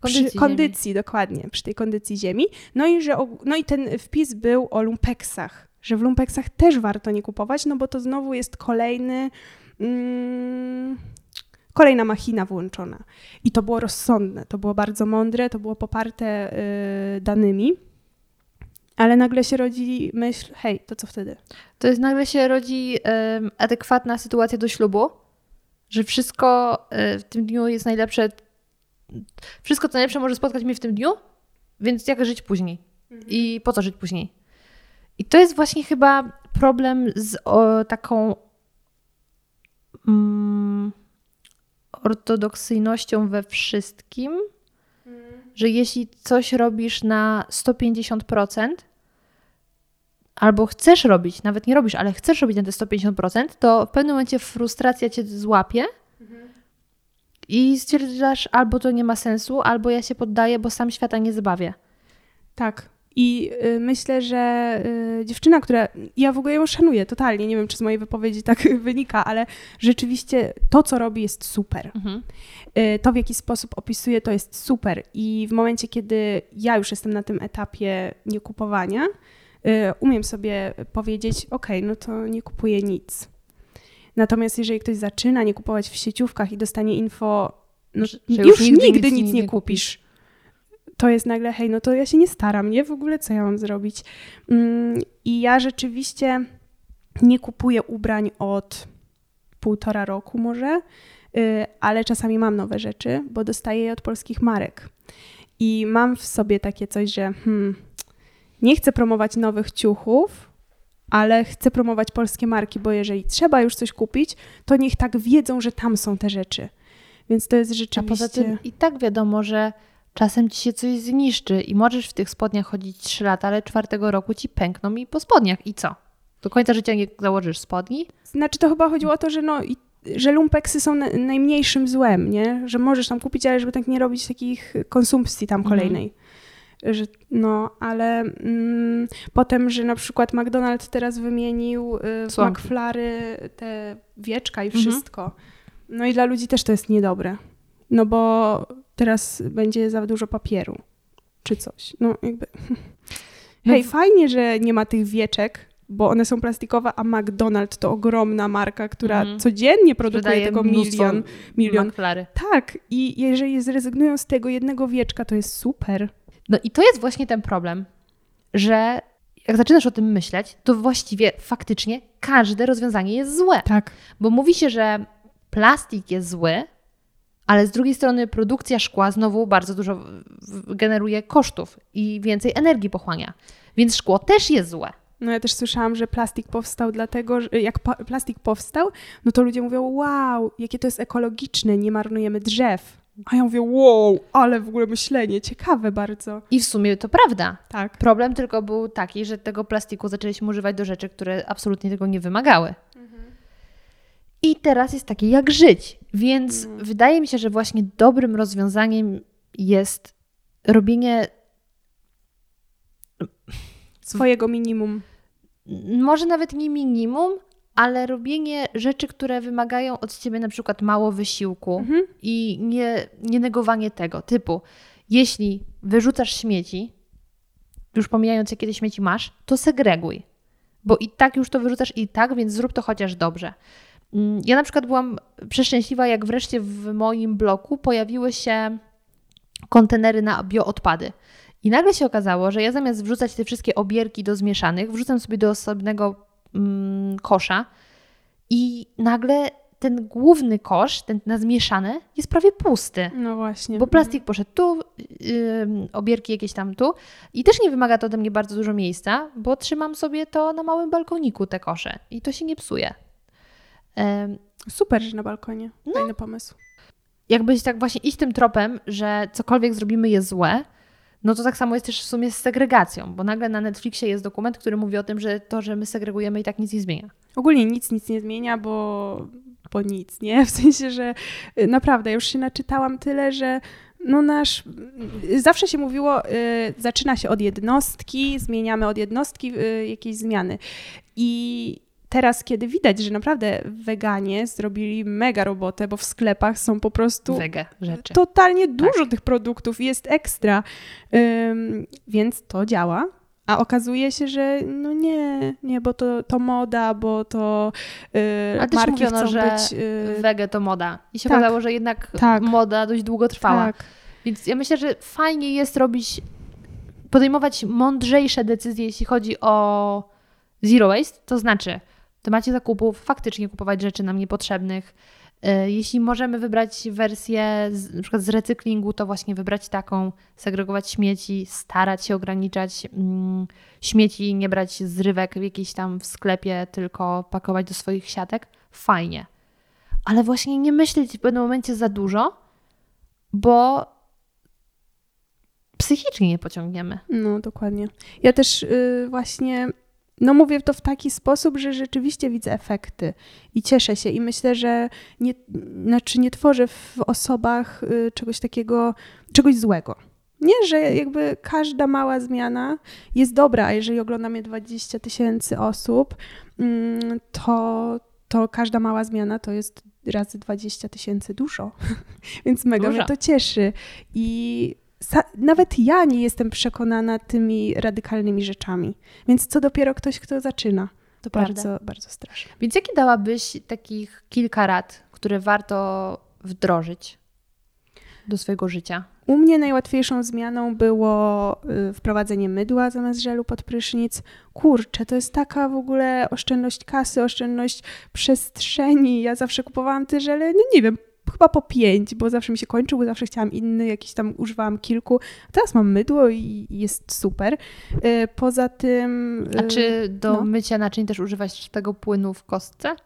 S3: Kondycji,
S1: przy kondycji dokładnie, przy tej kondycji ziemi. No i, że, no i ten wpis był o lumpeksach, że w lumpeksach też warto nie kupować, no bo to znowu jest kolejny... Mm, kolejna machina włączona. I to było rozsądne, to było bardzo mądre, to było poparte y, danymi. Ale nagle się rodzi myśl, hej, to co wtedy?
S3: To jest nagle się rodzi y, adekwatna sytuacja do ślubu, że wszystko y, w tym dniu jest najlepsze wszystko co najlepsze może spotkać mnie w tym dniu, więc jak żyć później? Mhm. I po co żyć później? I to jest właśnie chyba problem z o, taką mm, ortodoksyjnością we wszystkim, mhm. że jeśli coś robisz na 150%, albo chcesz robić, nawet nie robisz, ale chcesz robić na te 150%, to w pewnym momencie frustracja cię złapie i stwierdzasz, albo to nie ma sensu, albo ja się poddaję, bo sam świata nie zbawię.
S1: Tak. I y, myślę, że y, dziewczyna, która. Ja w ogóle ją szanuję totalnie, nie wiem, czy z mojej wypowiedzi tak wynika, ale rzeczywiście to, co robi, jest super. Mhm. Y, to, w jaki sposób opisuje, to jest super. I w momencie, kiedy ja już jestem na tym etapie niekupowania, y, umiem sobie powiedzieć: OK, no to nie kupuję nic. Natomiast jeżeli ktoś zaczyna nie kupować w sieciówkach i dostanie info, no, że, już, już nigdy, nigdy nic, nic, nie, kupisz, to jest nagle, hej, no to ja się nie staram, nie? W ogóle co ja mam zrobić? Mm, I ja rzeczywiście nie kupuję ubrań od półtora roku może, y, ale czasami mam nowe rzeczy, bo dostaję je od polskich marek. I mam w sobie takie coś, że hmm, nie chcę promować nowych ciuchów, ale chcę promować polskie marki, bo jeżeli trzeba już coś kupić, to niech tak wiedzą, że tam są te rzeczy. Więc to jest rzeczywiście...
S3: A poza tym i tak wiadomo, że czasem ci się coś zniszczy i możesz w tych spodniach chodzić 3 lata, ale czwartego roku ci pękną i po spodniach. I co? Do końca życia nie założysz spodni?
S1: Znaczy to chyba chodziło o to, że no że lumpeksy są najmniejszym złem, nie? Że możesz tam kupić, ale żeby tak nie robić takich konsumpcji tam mhm. kolejnej. Mhm że no, ale mm, potem, że na przykład McDonald's teraz wymienił y, McFlary te wieczka i mhm. wszystko. Mhm. No i dla ludzi też to jest niedobre. No bo teraz będzie za dużo papieru czy coś. No jakby. No Hej, fajnie, że nie ma tych wieczek, bo one są plastikowe, a McDonald's to ogromna marka, która mm. codziennie produkuje tego milion. milion.
S3: McFlary.
S1: Tak, i jeżeli zrezygnują z tego jednego wieczka, to jest super.
S3: No i to jest właśnie ten problem, że jak zaczynasz o tym myśleć, to właściwie faktycznie każde rozwiązanie jest złe.
S1: Tak.
S3: Bo mówi się, że plastik jest zły, ale z drugiej strony produkcja szkła znowu bardzo dużo generuje kosztów i więcej energii pochłania. Więc szkło też jest złe.
S1: No ja też słyszałam, że plastik powstał dlatego, że jak plastik powstał, no to ludzie mówią, wow, jakie to jest ekologiczne, nie marnujemy drzew. A ja mówię, wow, ale w ogóle myślenie, ciekawe bardzo.
S3: I w sumie to prawda.
S1: Tak.
S3: Problem tylko był taki, że tego plastiku zaczęliśmy używać do rzeczy, które absolutnie tego nie wymagały. Mhm. I teraz jest takie, jak żyć. Więc mhm. wydaje mi się, że właśnie dobrym rozwiązaniem jest robienie
S1: swojego minimum.
S3: Może nawet nie minimum, ale robienie rzeczy, które wymagają od ciebie na przykład mało wysiłku mhm. i nie, nie negowanie tego, typu jeśli wyrzucasz śmieci, już pomijając jakie te śmieci masz, to segreguj, bo i tak już to wyrzucasz i tak, więc zrób to chociaż dobrze. Mm, ja na przykład byłam przeszczęśliwa, jak wreszcie w moim bloku pojawiły się kontenery na bioodpady. I nagle się okazało, że ja zamiast wrzucać te wszystkie obierki do zmieszanych, wrzucam sobie do osobnego mm, kosza i nagle ten główny kosz, ten na zmieszane, jest prawie pusty.
S1: No właśnie.
S3: Bo plastik poszedł tu, yy, obierki jakieś tam tu. I też nie wymaga to ode mnie bardzo dużo miejsca, bo trzymam sobie to na małym balkoniku, te kosze. I to się nie psuje.
S1: Super, że na balkonie.
S3: No.
S1: Fajny pomysł.
S3: jakbyś tak właśnie iść tym tropem, że cokolwiek zrobimy jest złe, no to tak samo jest też w sumie z segregacją, bo nagle na Netflixie jest dokument, który mówi o tym, że to, że my segregujemy i tak nic nie zmienia.
S1: Ogólnie nic, nic nie zmienia, bo, bo nic, nie? W sensie, że y, naprawdę, już się naczytałam tyle, że no nasz, y, zawsze się mówiło, y, zaczyna się od jednostki, zmieniamy od jednostki y, jakieś zmiany. I teraz, kiedy widać, że naprawdę weganie zrobili mega robotę, bo w sklepach są po prostu
S3: Wege rzeczy.
S1: totalnie dużo tych produktów jest ekstra, Ym, więc to działa. A okazuje się, że no nie, nie, bo to, to moda, bo to yy,
S3: Ale też
S1: marki
S3: mówiono,
S1: chcą
S3: że
S1: być... Yy,
S3: Wege to moda. I się
S1: tak.
S3: okazało, że jednak
S1: Tak.
S3: moda dość długo trwała.
S1: tak,
S3: Więc ja myślę, że fajnie jest robić, podejmować mądrzejsze decyzje, jeśli chodzi o zero waste, to znaczy temacie zakupów faktycznie kupować rzeczy nam niepotrzebnych. E, Jeśli możemy wybrać wersję z, na przykład z recyklingu, to właśnie wybrać taką, segregować śmieci, starać się ograniczać mm, śmieci, nie brać zrywek w jakiejś tam w sklepie, tylko pakować do swoich siatek. Fajnie. Ale właśnie nie myśleć w pewnym momencie za dużo, bo psychicznie nie pociągniemy.
S1: no dokładnie. Ja też yy, właśnie, no mówię to w taki sposób, że rzeczywiście widzę efekty i cieszę się i myślę, że nie, znaczy nie tworzę w osobach y, czegoś takiego, czegoś złego. Nie, że jakby każda mała zmiana jest dobra, a jeżeli ogląda mnie 20 tysięcy osób, mm, to, to każda mała zmiana to jest razy 20 tysięcy dużo. Więc mega
S3: Dużo.
S1: mnie to cieszy. I nawet ja nie jestem przekonana tymi radykalnymi rzeczami. Więc co dopiero ktoś, kto zaczyna.
S3: To prawda.
S1: Bardzo, bardzo straszne.
S3: Więc jakie dałabyś takich kilka rad, które warto wdrożyć do swojego życia?
S1: U mnie najłatwiejszą zmianą było y, wprowadzenie mydła zamiast żelu pod prysznic. Kurczę, to jest taka w ogóle oszczędność kasy, oszczędność przestrzeni. Ja zawsze kupowałam te żele, no nie wiem, chyba po pięć, bo zawsze mi się kończył, bo zawsze chciałam inny, jakiś tam używałam kilku. Teraz mam mydło i jest super. Y, Poza tym...
S3: A
S1: y,
S3: czy do
S1: no.
S3: mycia naczyń też używać tego płynu w kostce?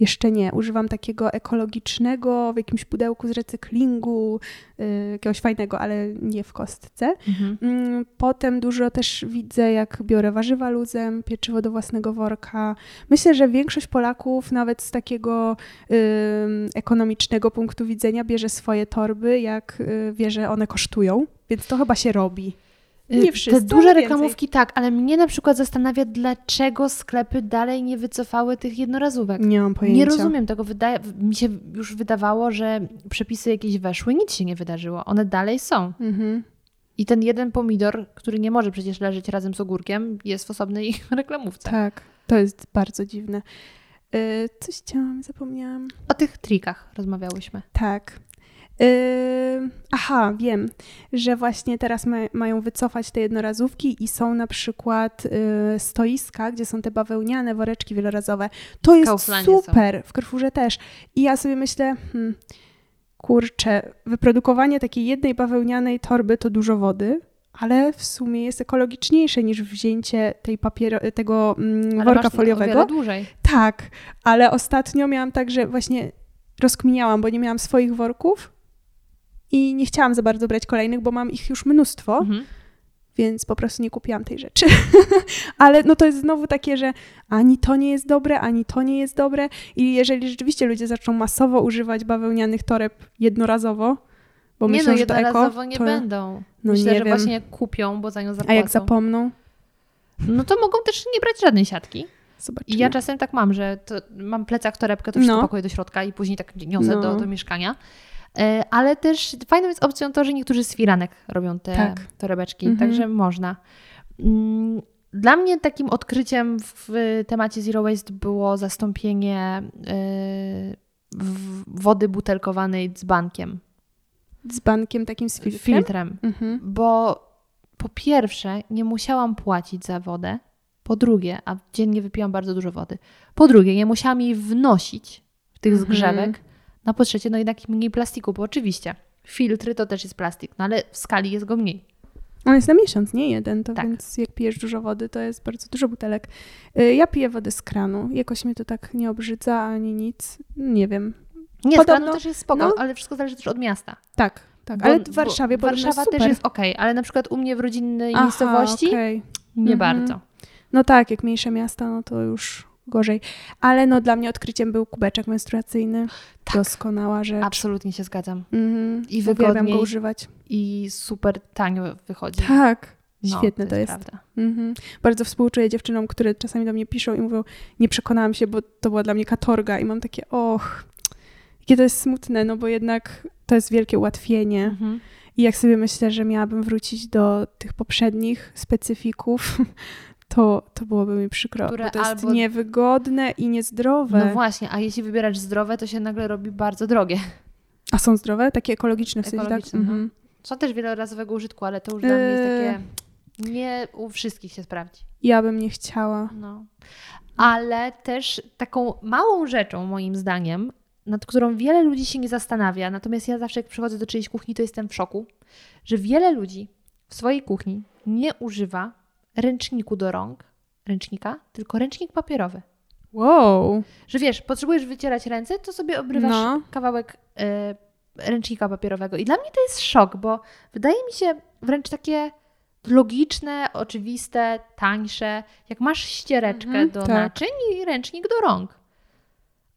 S1: Jeszcze nie. Używam takiego ekologicznego w jakimś pudełku z recyklingu, y, jakiegoś fajnego, ale nie w kostce. Mm, Potem dużo też widzę, jak biorę warzywa luzem, pieczywo do własnego worka. Myślę, że większość Polaków nawet z takiego ekonomicznego punktu widzenia bierze swoje torby, jak y, wie, że one kosztują, więc to chyba się robi. Nie
S3: Y,
S1: wszyscy,
S3: Te duże reklamówki tak, ale mnie na przykład zastanawia, dlaczego sklepy dalej nie wycofały tych jednorazówek.
S1: Nie mam pojęcia.
S3: Nie rozumiem tego. Wydaje, mi się już wydawało, że przepisy jakieś weszły, nic się nie wydarzyło. One dalej są.
S1: Mhm.
S3: I ten jeden pomidor, który nie może przecież leżeć razem z ogórkiem, jest w osobnej reklamówce.
S1: Tak, to jest bardzo dziwne. Y, Coś chciałam, zapomniałam.
S3: O tych trikach rozmawiałyśmy.
S1: Tak. Yy, aha, wiem, że właśnie teraz ma, mają wycofać te jednorazówki i są na przykład yy, stoiska, gdzie są te bawełniane woreczki wielorazowe. To jest
S3: Kauflandzie są.
S1: super, w Carrefourze też. I ja sobie myślę, hmm, kurczę, wyprodukowanie takiej jednej bawełnianej torby to dużo wody, ale w sumie jest ekologiczniejsze niż wzięcie tej papiero, tego mm, worka
S3: o
S1: foliowego.
S3: wiele dłużej.
S1: Tak, ale ostatnio miałam tak, że właśnie rozkminiałam, bo nie miałam swoich worków i nie chciałam za bardzo brać kolejnych, bo mam ich już mnóstwo,
S3: Mhm.
S1: więc po prostu nie kupiłam tej rzeczy. ale no to jest znowu takie, że ani to nie jest dobre, ani to nie jest dobre i jeżeli rzeczywiście ludzie zaczną masowo używać bawełnianych toreb jednorazowo, bo
S3: nie
S1: myślą,
S3: no,
S1: że to eko,
S3: nie
S1: to...
S3: będą.
S1: no
S3: Myślę,
S1: nie
S3: że
S1: wiem.
S3: właśnie kupią, bo za nią zapłacą.
S1: A jak zapomną?
S3: No to mogą też nie brać żadnej siatki.
S1: Zobaczymy.
S3: I ja czasem tak mam, że mam plecak, torebkę, to wszystko
S1: No.
S3: pakuję do środka i później tak niosę
S1: No.
S3: do, do mieszkania. E, Ale też fajną jest opcją to, że niektórzy z firanek robią te
S1: Tak.
S3: torebeczki,
S1: Mhm.
S3: także można. Mm, Dla mnie takim odkryciem w temacie Zero Waste było zastąpienie w- wody butelkowanej dzbankiem,
S1: Z bankiem takim z filtrem?
S3: filtrem.
S1: Mhm.
S3: Bo po pierwsze nie musiałam płacić za wodę, Po drugie, a dziennie wypijam bardzo dużo wody. Po drugie, nie musiałam jej wnosić w tych
S1: Mhm.
S3: zgrzewek. No po trzecie, no jednak mniej plastiku, bo oczywiście filtry to też jest plastik, no ale w skali jest go mniej.
S1: On jest na miesiąc, nie jeden, to
S3: Tak.
S1: więc jak pijesz dużo wody, to jest bardzo dużo butelek. Y, Ja piję wodę z kranu. Jakoś mnie to tak nie obrzydza ani nic. Nie wiem.
S3: Nie,
S1: Podobno-
S3: z kranu też jest spoko,
S1: no.
S3: ale wszystko zależy też od miasta.
S1: Tak, tak.
S3: Bo-
S1: ale w
S3: bo
S1: Warszawie podobno
S3: Warszawa
S1: super.
S3: też jest okej, ale na przykład u mnie w rodzinnej
S1: Aha,
S3: miejscowości
S1: okej.
S3: nie
S1: Mhm.
S3: bardzo.
S1: No tak, jak mniejsze miasta, no to już gorzej. Ale no dla mnie odkryciem był kubeczek menstruacyjny.
S3: Tak.
S1: Doskonała rzecz.
S3: Absolutnie się zgadzam.
S1: Mhm.
S3: I wygodniej.
S1: go używać.
S3: I super tanio wychodzi.
S1: Tak.
S3: No,
S1: Świetne to jest.
S3: prawda.
S1: Mhm. Bardzo współczuję dziewczynom, które czasami do mnie piszą i mówią, nie przekonałam się, bo to była dla mnie katorga i mam takie, och, jakie to jest smutne, no bo jednak to jest wielkie ułatwienie.
S3: Mhm.
S1: I jak sobie myślę, że miałabym wrócić do tych poprzednich specyfików, to, to byłoby mi przykro,
S3: Które
S1: bo to jest
S3: albo-
S1: niewygodne i niezdrowe.
S3: No właśnie, a jeśli wybierasz zdrowe, to się nagle robi bardzo drogie.
S1: A są zdrowe? Takie ekologiczne w sensie, tak?
S3: Ekologiczne, no.
S1: Mhm.
S3: Są też wielorazowego użytku, ale to już dla mnie jest
S1: Eee.
S3: takie... Nie u wszystkich się sprawdzi.
S1: Ja bym nie chciała.
S3: No. Ale też taką małą rzeczą, moim zdaniem, nad którą wiele ludzi się nie zastanawia, natomiast ja zawsze jak przychodzę do czyjejś kuchni, to jestem w szoku, że wiele ludzi w swojej kuchni nie używa ręczniku do rąk, ręcznika, tylko ręcznik papierowy.
S1: Wow.
S3: Że wiesz, potrzebujesz wycierać ręce, to sobie obrywasz
S1: No.
S3: kawałek e, ręcznika papierowego. I dla mnie to jest szok, bo wydaje mi się wręcz takie logiczne, oczywiste, tańsze, jak masz ściereczkę
S1: Mhm,
S3: do
S1: tak.
S3: naczyń i ręcznik do rąk.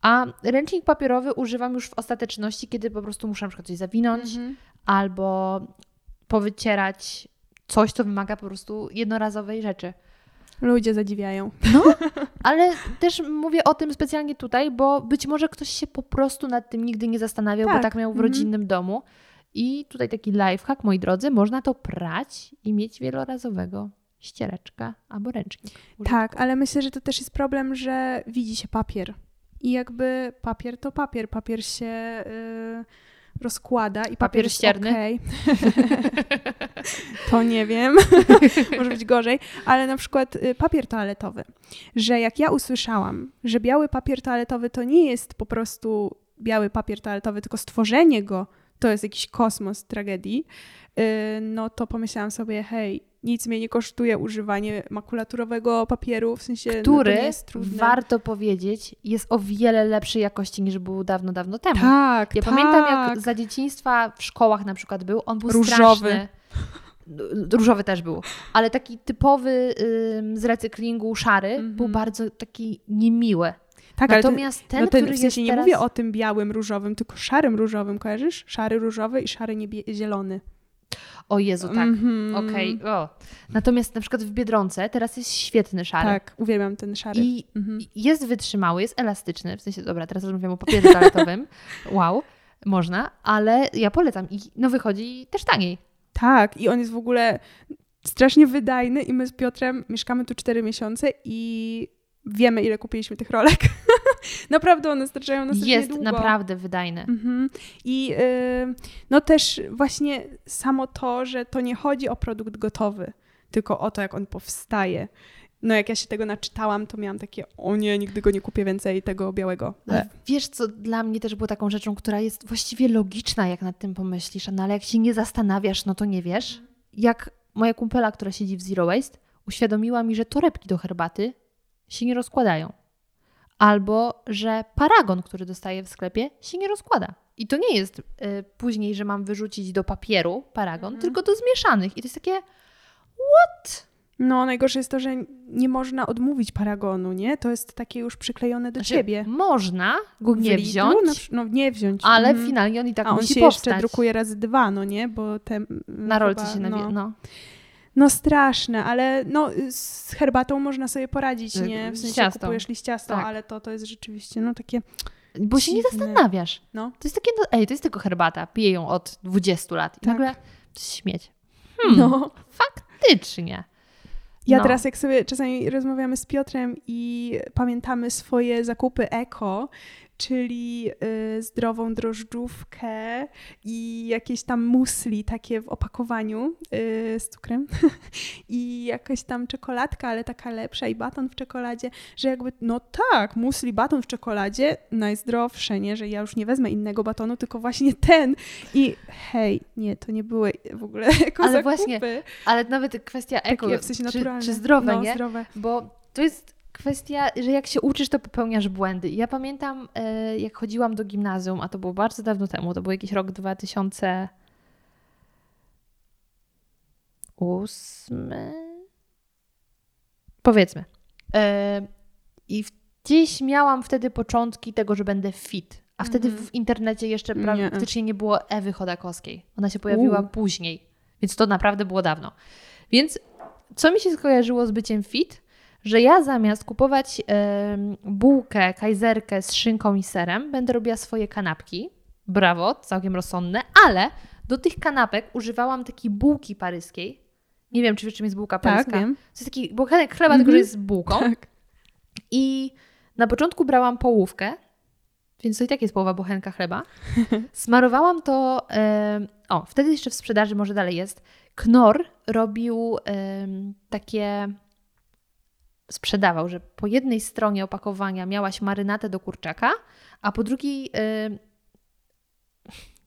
S3: A ręcznik papierowy używam już w ostateczności, kiedy po prostu muszę na przykład coś zawinąć
S1: Mhm.
S3: albo powycierać coś, co wymaga po prostu jednorazowej rzeczy.
S1: Ludzie zadziwiają.
S3: No, ale też mówię o tym specjalnie tutaj, bo być może ktoś się po prostu nad tym nigdy nie zastanawiał, bo
S1: Tak,
S3: tak miał w
S1: mhm.
S3: rodzinnym domu. I tutaj taki lifehack, moi drodzy, można to prać i mieć wielorazowego ściereczka albo ręcznik.
S1: Tak, ale myślę, że to też jest problem, że widzi się papier. I jakby papier to papier. Papier się y, rozkłada i papier,
S3: Papier ścierny?
S1: okej. to nie wiem. Może być gorzej. Ale na przykład y, papier toaletowy. Że jak ja usłyszałam, że biały papier toaletowy to nie jest po prostu biały papier toaletowy, tylko stworzenie go to jest jakiś kosmos tragedii, y, no to pomyślałam sobie, hej, nic mnie nie kosztuje używanie makulaturowego papieru, w sensie no,
S3: Który,
S1: nie jest
S3: warto powiedzieć, jest o wiele lepszej jakości niż był dawno, dawno temu.
S1: Tak,
S3: Ja
S1: tak.
S3: pamiętam, jak za dzieciństwa w szkołach na przykład był, on był
S1: Różowy.
S3: straszny. Różowy też był, ale taki typowy ym, z recyklingu szary
S1: Mhm.
S3: był bardzo taki niemiły.
S1: tak, ale ten,
S3: Natomiast ten,
S1: no ten,
S3: który
S1: w sensie nie
S3: teraz...
S1: mówię o tym białym, różowym, tylko szarym, różowym, kojarzysz? Szary, różowy i szary, niebie- zielony.
S3: O Jezu, tak.
S1: Mhm.
S3: Okej. o. Natomiast na przykład w Biedronce teraz jest świetny szary.
S1: Tak, uwielbiam ten szary.
S3: I
S1: Mhm.
S3: jest wytrzymały, jest elastyczny, w sensie, dobra, teraz rozmawiam o papierze toaletowym, wow, można, ale ja polecam i no wychodzi też taniej.
S1: Tak, i on jest w ogóle strasznie wydajny i my z Piotrem mieszkamy tu 4 miesiące i wiemy, ile kupiliśmy tych rolek. naprawdę one starczają strasznie
S3: Jest
S1: długo.
S3: naprawdę wydajny.
S1: Mhm. I y, no też właśnie samo to, że to nie chodzi o produkt gotowy, tylko o to, jak on powstaje. No jak ja się tego naczytałam, to miałam takie, o nie, nigdy go nie kupię więcej tego białego.
S3: Ale wiesz, co dla mnie też było taką rzeczą, która jest właściwie logiczna, jak nad tym pomyślisz, no ale jak się nie zastanawiasz, no to nie wiesz. Jak moja kumpela, która siedzi w Zero Waste, uświadomiła mi, że torebki do herbaty się nie rozkładają. Albo, że paragon, który dostaję w sklepie, się nie rozkłada. I to nie jest y, później, że mam wyrzucić do papieru paragon,
S1: Mhm.
S3: tylko do zmieszanych. I to jest takie,
S1: No najgorsze jest to, że nie można odmówić paragonu, nie? To jest takie już przyklejone do
S3: znaczy,
S1: ciebie.
S3: można go nie
S1: Lidlu
S3: wziąć,
S1: na przy- no nie wziąć.
S3: ale
S1: Mhm.
S3: finalnie on i tak
S1: A on
S3: musi
S1: się
S3: powstać.
S1: jeszcze drukuje razy dwa, no nie? Bo te...
S3: Na rolce
S1: chyba,
S3: się nawie...
S1: no.
S3: no.
S1: No straszne, ale no z herbatą można sobie poradzić,
S3: Tak,
S1: nie? W sensie
S3: ciastą.
S1: kupujesz liściasto,
S3: Tak.
S1: ale to, to jest rzeczywiście no takie...
S3: Bo się nie zastanawiasz.
S1: No.
S3: To jest takie, no, ej, to jest tylko herbata, piję ją od 20 lat. I
S1: Tak.
S3: nagle to jest śmieć. Hmm,
S1: No.
S3: faktycznie.
S1: Ja
S3: No.
S1: teraz jak sobie czasami rozmawiamy z Piotrem i pamiętamy swoje zakupy eko, czyli y, zdrową drożdżówkę i jakieś tam musli takie w opakowaniu y, z cukrem i jakaś tam czekoladka, ale taka lepsza i baton w czekoladzie, że jakby, no tak, musli, baton w czekoladzie, najzdrowsze, nie? Że ja już nie wezmę innego batonu, tylko właśnie ten i hej, nie, to nie były w ogóle eko
S3: Ale
S1: zakupy.
S3: właśnie, Ale nawet kwestia eko,
S1: Takie w sensie
S3: czy, czy zdrowe,
S1: no,
S3: nie?
S1: zdrowe.
S3: Bo to jest kwestia, że jak się uczysz, to popełniasz błędy. Ja pamiętam, e, jak chodziłam do gimnazjum, a to było bardzo dawno temu, to był jakiś rok 2008. Powiedzmy. E, I gdzieś miałam wtedy początki tego, że będę fit. A wtedy
S1: Mhm.
S3: w internecie jeszcze
S1: Nie.
S3: praktycznie nie było Ewy Chodakowskiej. Ona się pojawiła
S1: U.
S3: później, więc to naprawdę było dawno. Więc co mi się skojarzyło z byciem fit? Że ja zamiast kupować bułkę, kajzerkę z szynką i serem, będę robiła swoje kanapki. Brawo, całkiem rozsądne, ale do tych kanapek używałam takiej bułki paryskiej. Nie wiem, czy wiesz, czym jest bułka paryska.
S1: Tak, wiem.
S3: To jest taki bochenek chleba, tylko
S1: Mhm.
S3: że jest z bułką.
S1: Tak.
S3: I na początku brałam połówkę, więc to i tak jest połowa bochenka chleba. Smarowałam to, o, wtedy jeszcze w sprzedaży, może dalej jest, Knor robił takie, sprzedawał, że po jednej stronie opakowania miałaś marynatę do kurczaka, a po drugiej em,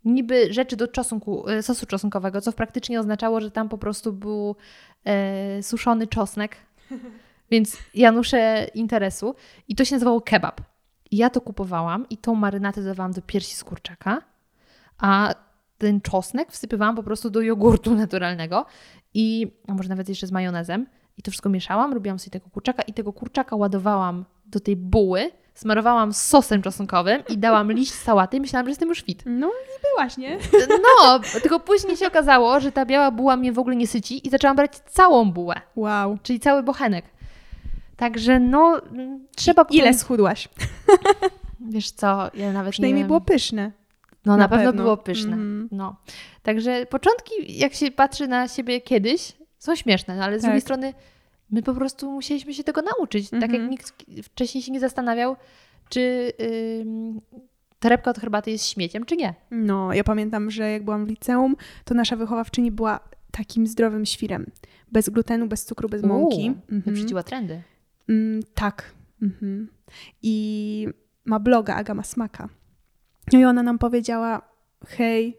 S3: niby rzeczy do czosnku, e, sosu czosnkowego, co praktycznie oznaczało, że tam po prostu był e, suszony czosnek, więc Janusze interesu. I to się nazywało kebab. I ja to kupowałam i tą marynatę dodawałam do piersi z kurczaka, a ten czosnek wsypywałam po prostu do jogurtu naturalnego i a może nawet jeszcze z majonezem. I to wszystko mieszałam, robiłam sobie tego kurczaka i tego kurczaka ładowałam do tej buły, smarowałam sosem czosnkowym i dałam liść sałaty i myślałam, że jestem już fit.
S1: No i byłaś, nie?
S3: No, tylko później się okazało, że ta biała buła mnie w ogóle nie syci i zaczęłam brać całą bułę,
S1: Wow.
S3: czyli cały bochenek. Także no, mm, trzeba...
S1: Ile
S3: potem-
S1: schudłaś?
S3: Wiesz co, ja nawet nie
S1: Przynajmniej
S3: wiem.
S1: było pyszne.
S3: No na,
S1: na
S3: pewno,
S1: pewno.
S3: było pyszne.
S1: Mhm.
S3: No. Także początki, jak się patrzy na siebie kiedyś, są śmieszne, no ale z
S1: Tak.
S3: drugiej strony my po prostu musieliśmy się tego nauczyć. Tak jak
S1: Mhm.
S3: nikt wcześniej się nie zastanawiał, czy ym, torebka od herbaty jest śmieciem, czy nie.
S1: No, ja pamiętam, że jak byłam w liceum, to nasza wychowawczyni była takim zdrowym świrem. Bez glutenu, bez cukru, bez mąki. Mhm.
S3: Wyprzedziła trendy.
S1: Mm, tak. Mhm. I ma bloga Aga ma smaka. No i ona nam powiedziała, hej,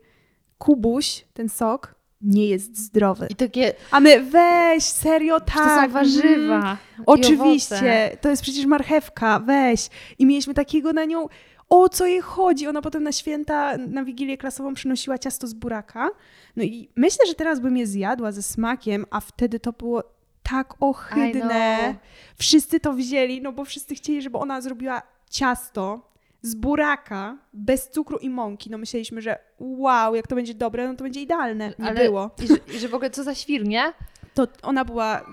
S1: Kubuś, ten sok, nie jest zdrowy.
S3: I takie,
S1: A my, weź, serio, tak.
S3: to są
S1: mhm.
S3: warzywa. owoce.
S1: Oczywiście, to jest przecież marchewka, weź. I mieliśmy takiego na nią, o co jej chodzi. Ona potem na święta, na wigilię klasową przynosiła ciasto z buraka. No i myślę, że teraz bym je zjadła ze smakiem, a wtedy to było tak ohydne. Wszyscy to wzięli, no bo wszyscy chcieli, żeby ona zrobiła ciasto z buraka, bez cukru i mąki. No myśleliśmy, że wow, jak to będzie dobre, no to będzie idealne. Nie
S3: Ale-
S1: było.
S3: I że, I że w ogóle co za świr, nie?
S1: To ona była,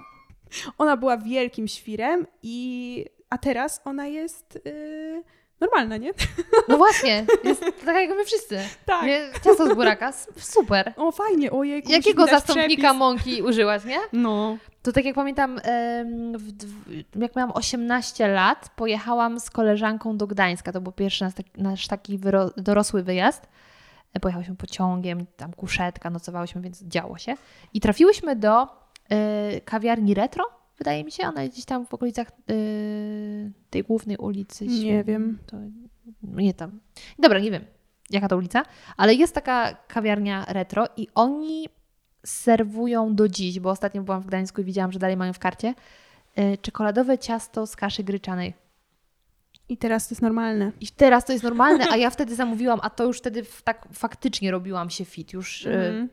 S1: ona była wielkim świrem i a teraz ona jest yy, normalna, nie?
S3: No właśnie, jest taka jak my wszyscy.
S1: Tak.
S3: Nie? Ciasto z buraka, super.
S1: O fajnie, ojej.
S3: Jakiego zastępnika mąki użyłaś, nie?
S1: No.
S3: To tak jak pamiętam, jak miałam 18 lat, pojechałam z koleżanką do Gdańska. To był pierwszy nasz, taki- dorosły wyjazd. E, Pojechałyśmy pociągiem, tam kuszetka, nocowałyśmy, więc działo się. I trafiłyśmy do e, kawiarni Retro, wydaje mi się. Ona gdzieś tam w okolicach e, tej głównej ulicy.
S1: Nie
S3: Świn-
S1: wiem.
S3: To, nie tam. Dobra, nie wiem, jaka to ulica, ale jest taka kawiarnia Retro i oni serwują do dziś, bo ostatnio byłam w Gdańsku i widziałam, że dalej mają w karcie, e, czekoladowe ciasto z kaszy gryczanej.
S1: I teraz to jest normalne.
S3: I teraz to jest normalne, a ja wtedy zamówiłam, a to już wtedy tak faktycznie robiłam się fit, już
S1: Mhm.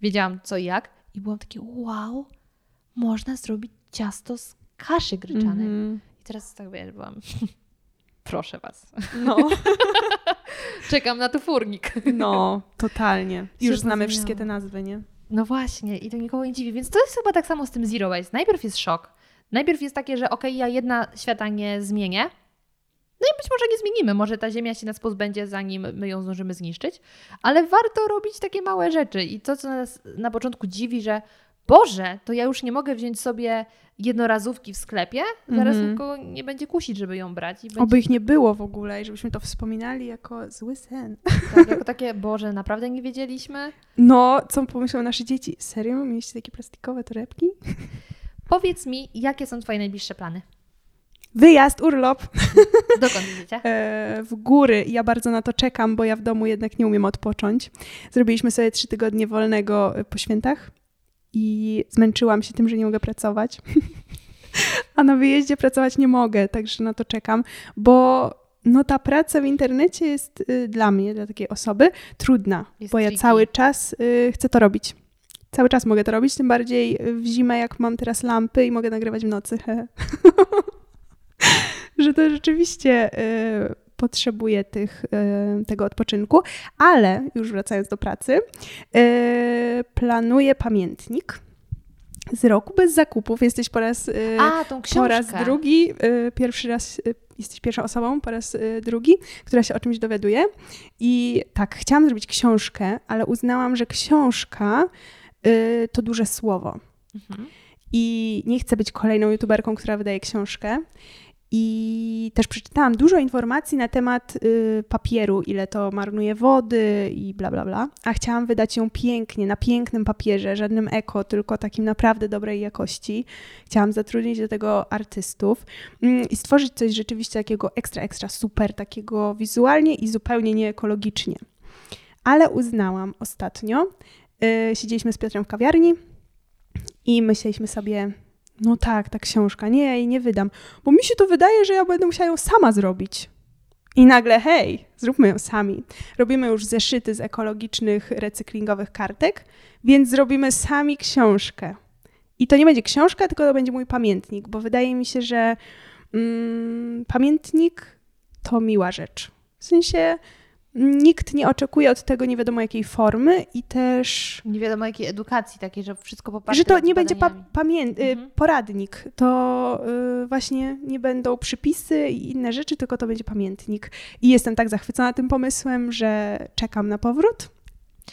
S3: wiedziałam co i jak. I byłam takie, wow, można zrobić ciasto z kaszy gryczanej.
S1: Mhm.
S3: I teraz tak wiesz, byłam, proszę was,
S1: No,
S3: czekam na tu furnik.
S1: no, totalnie. Już
S3: Się
S1: znamy wszystkie te nazwy, nie?
S3: No właśnie, i to nikogo nie dziwi. Więc to jest chyba tak samo z tym zero waste. Najpierw jest szok. Najpierw jest takie, że okej, ja jedna świata nie zmienię. No i być może nie zmienimy. Może ta ziemia się nas pozbędzie, zanim my ją zdążymy zniszczyć. Ale warto robić takie małe rzeczy. I to, co nas na początku dziwi, że Boże, to ja już nie mogę wziąć sobie jednorazówki w sklepie, zaraz
S1: Mhm.
S3: nikogo nie będzie kusić, żeby ją brać. I będzie,
S1: Oby ich nie było w ogóle i żebyśmy to wspominali jako zły sen.
S3: tak, jako takie, Boże, naprawdę nie wiedzieliśmy?
S1: No, co pomyślą nasze dzieci? Serio? Mieliście takie plastikowe torebki?
S3: Powiedz mi, jakie są Twoje najbliższe plany?
S1: Wyjazd, urlop
S3: Dokąd idziecie?
S1: e, w góry. Ja bardzo na to czekam, bo ja w domu jednak nie umiem odpocząć. Zrobiliśmy sobie trzy tygodnie wolnego e, po świętach i zmęczyłam się tym, że nie mogę pracować. A na wyjeździe pracować nie mogę, także na to czekam, bo no ta praca w internecie jest y, dla mnie, dla takiej osoby, trudna,
S3: Jest
S1: bo ja
S3: tricky.
S1: cały czas y, chcę to robić. Cały czas mogę to robić, tym bardziej w zimę, jak mam teraz lampy i mogę nagrywać w nocy. że to rzeczywiście y, potrzebuję tych, y, tego odpoczynku, ale już wracając do pracy, y, planuję pamiętnik z roku bez zakupów. Jesteś po raz, y,
S3: A, tą książkę.
S1: po raz drugi, pierwszy raz jesteś pierwszą osobą, po raz drugi, która się o czymś dowiaduje. I tak, chciałam zrobić książkę, ale uznałam, że książka to duże słowo.
S3: Mhm.
S1: I nie chcę być kolejną youtuberką, która wydaje książkę. I też przeczytałam dużo informacji na temat y, papieru, ile to marnuje wody i bla, bla, bla. A chciałam wydać ją pięknie, na pięknym papierze, żadnym eko, tylko takim naprawdę dobrej jakości. Chciałam zatrudnić do tego artystów mm, i stworzyć coś rzeczywiście takiego ekstra, ekstra super, takiego wizualnie i zupełnie nieekologicznie. Ale uznałam ostatnio, y, siedzieliśmy z Piotrem w kawiarni i myśleliśmy sobie, no tak, ta książka, nie, ja jej nie wydam, bo mi się to wydaje, że ja będę musiała ją sama zrobić. I nagle, hej, zróbmy ją sami. Robimy już zeszyty z ekologicznych, recyklingowych kartek, więc zrobimy sami książkę. I to nie będzie książka, tylko to będzie mój pamiętnik, bo wydaje mi się, że mm, pamiętnik to miła rzecz. W sensie nikt nie oczekuje od tego nie wiadomo jakiej formy i też
S3: Nie wiadomo jakiej edukacji takiej, że wszystko poparte
S1: że to nie będzie pa- y,
S3: Mhm.
S1: poradnik, to y, właśnie nie będą przypisy i inne rzeczy, tylko to będzie pamiętnik. I jestem tak zachwycona tym pomysłem, że czekam na powrót.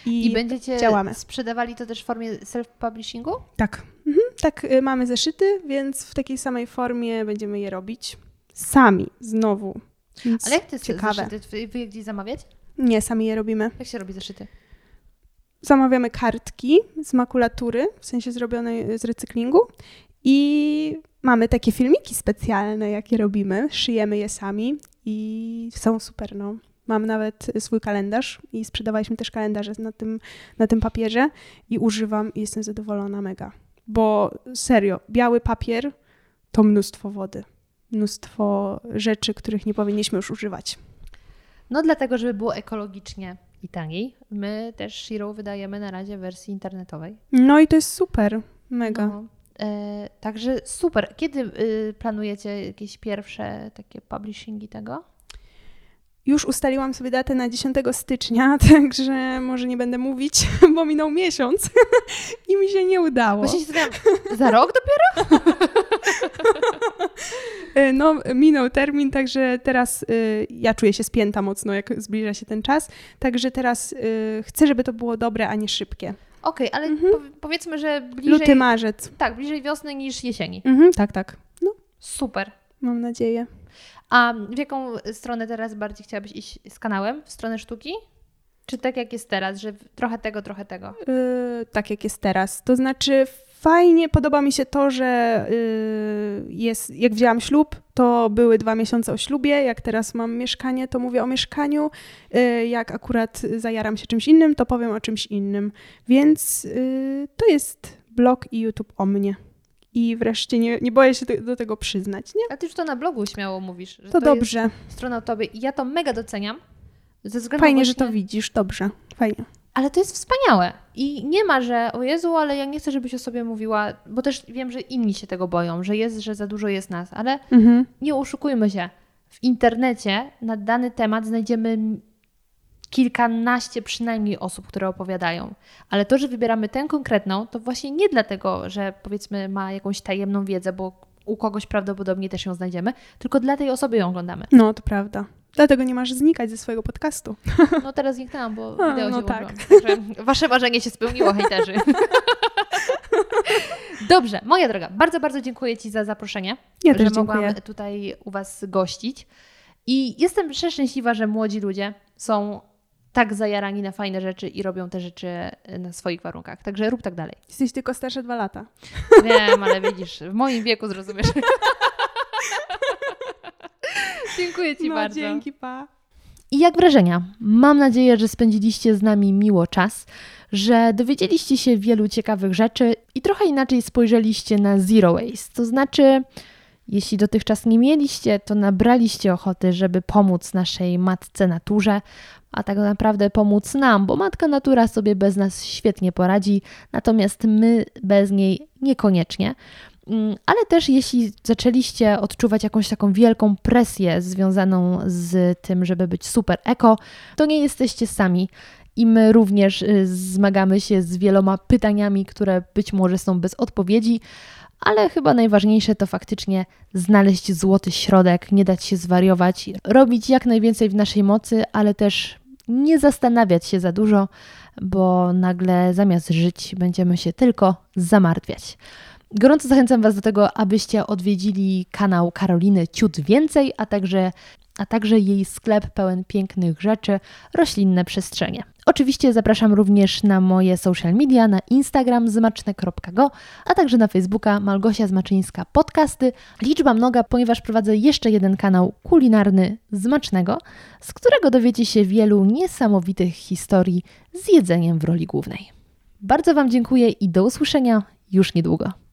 S1: I,
S3: I będziecie
S1: działamy.
S3: sprzedawali to też w formie self-publishingu?
S1: tak, mhm, tak y, mamy zeszyty, więc w takiej samej formie będziemy je robić sami, znowu. Więc
S3: Ale jak ty
S1: ciekawe.
S3: zeszyty? Wy- Wy gdzieś zamawiać?
S1: Nie, sami je robimy.
S3: Jak się robi zeszyty?
S1: Zamawiamy kartki z makulatury, w sensie zrobionej z recyklingu i mamy takie filmiki specjalne, jakie robimy, szyjemy je sami i są super, no. Mam nawet swój kalendarz i sprzedawaliśmy też kalendarze na tym, na tym papierze i używam i jestem zadowolona mega. Bo serio, biały papier to mnóstwo wody, mnóstwo rzeczy, których nie powinniśmy już używać.
S3: No dlatego, żeby było ekologicznie i taniej. My też Shiro wydajemy na razie w wersji internetowej.
S1: No i to jest super, mega.
S3: No, e, także super. Kiedy y, planujecie jakieś pierwsze takie publishingi tego?
S1: Już ustaliłam sobie datę na 10 stycznia, także może nie będę mówić, bo minął miesiąc i mi się nie udało.
S3: Właśnie się zastanawiam, za rok dopiero?
S1: E, No, minął termin, także teraz y, ja czuję się spięta mocno, jak zbliża się ten czas. Także teraz y, chcę, żeby to było dobre, a nie szybkie.
S3: Okej, ale
S1: Mhm.
S3: po, powiedzmy, że bliżej,
S1: Luty, marzec.
S3: tak, bliżej wiosny niż jesieni.
S1: Mhm, tak, tak. No,
S3: Super.
S1: mam nadzieję.
S3: A w jaką stronę teraz bardziej chciałabyś iść z kanałem? W stronę sztuki? Czy tak jak jest teraz, że trochę tego, trochę tego?
S1: Y, tak jak jest teraz. To znaczy, fajnie podoba mi się to, że y, jest, jak wzięłam ślub, to były dwa miesiące o ślubie. Jak teraz mam mieszkanie, to mówię o mieszkaniu. Y, jak akurat zajaram się czymś innym, to powiem o czymś innym. Więc y, to jest blog i YouTube o mnie. I wreszcie nie, nie boję się do tego przyznać, nie?
S3: A ty już to na blogu śmiało mówisz, że
S1: To,
S3: to,
S1: dobrze.
S3: strona o tobie i ja to mega doceniam. Ze względu
S1: Fajnie,
S3: właśnie...
S1: że to widzisz. Dobrze. Fajnie.
S3: Ale to jest wspaniałe. I nie ma, że o Jezu, ale ja nie chcę, żebyś o sobie mówiła, bo też wiem, że inni się tego boją, że jest, że za dużo jest nas, ale
S1: Mhm.
S3: nie oszukujmy się. W internecie na dany temat znajdziemy kilkanaście przynajmniej osób, które opowiadają. Ale to, że wybieramy tę konkretną, to właśnie nie dlatego, że powiedzmy ma jakąś tajemną wiedzę, bo u kogoś prawdopodobnie też ją znajdziemy, tylko dla tej osoby ją oglądamy.
S1: No, to prawda. Dlatego nie masz znikać ze swojego podcastu.
S3: No teraz zniknęłam, bo
S1: A,
S3: wideo
S1: no
S3: się
S1: tak.
S3: wasze marzenie się spełniło, hejterzy. Dobrze, moja droga, bardzo, bardzo dziękuję Ci za zaproszenie,
S1: Ja
S3: że
S1: też
S3: mogłam tutaj u Was gościć. I jestem przeszczęśliwa, że młodzi ludzie są tak zajarani na fajne rzeczy i robią te rzeczy na swoich warunkach. Także rób tak dalej.
S1: Jesteś tylko starsze dwa lata.
S3: Wiem, ale widzisz, w moim wieku zrozumiesz. Dziękuję Ci
S1: no,
S3: bardzo.
S1: dzięki, pa.
S3: I jak wrażenia? Mam nadzieję, że spędziliście z nami miło czas, że dowiedzieliście się wielu ciekawych rzeczy i trochę inaczej spojrzeliście na zero waste. To znaczy, jeśli dotychczas nie mieliście, to nabraliście ochoty, żeby pomóc naszej matce naturze, a tak naprawdę pomóc nam, bo matka natura sobie bez nas świetnie poradzi, natomiast my bez niej niekoniecznie. Mm, Ale też jeśli zaczęliście odczuwać jakąś taką wielką presję związaną z tym, żeby być super eko, to nie jesteście sami. I my również y, zmagamy się z wieloma pytaniami, które być może są bez odpowiedzi, ale chyba najważniejsze to faktycznie znaleźć złoty środek, nie dać się zwariować, robić jak najwięcej w naszej mocy, ale też nie zastanawiać się za dużo, bo nagle zamiast żyć będziemy się tylko zamartwiać. Gorąco zachęcam Was do tego, abyście odwiedzili kanał Karoliny Ciut Więcej, a także, a także jej sklep pełen pięknych rzeczy, roślinne przestrzenie. Oczywiście zapraszam również na moje social media, na Instagram zmaczne.go, a także na Facebooka Malgosia Zmaczyńska Podcasty. Liczba mnoga, ponieważ prowadzę jeszcze jeden kanał kulinarny Zmacznego, z którego dowiecie się wielu niesamowitych historii z jedzeniem w roli głównej. Bardzo Wam dziękuję i do usłyszenia już niedługo.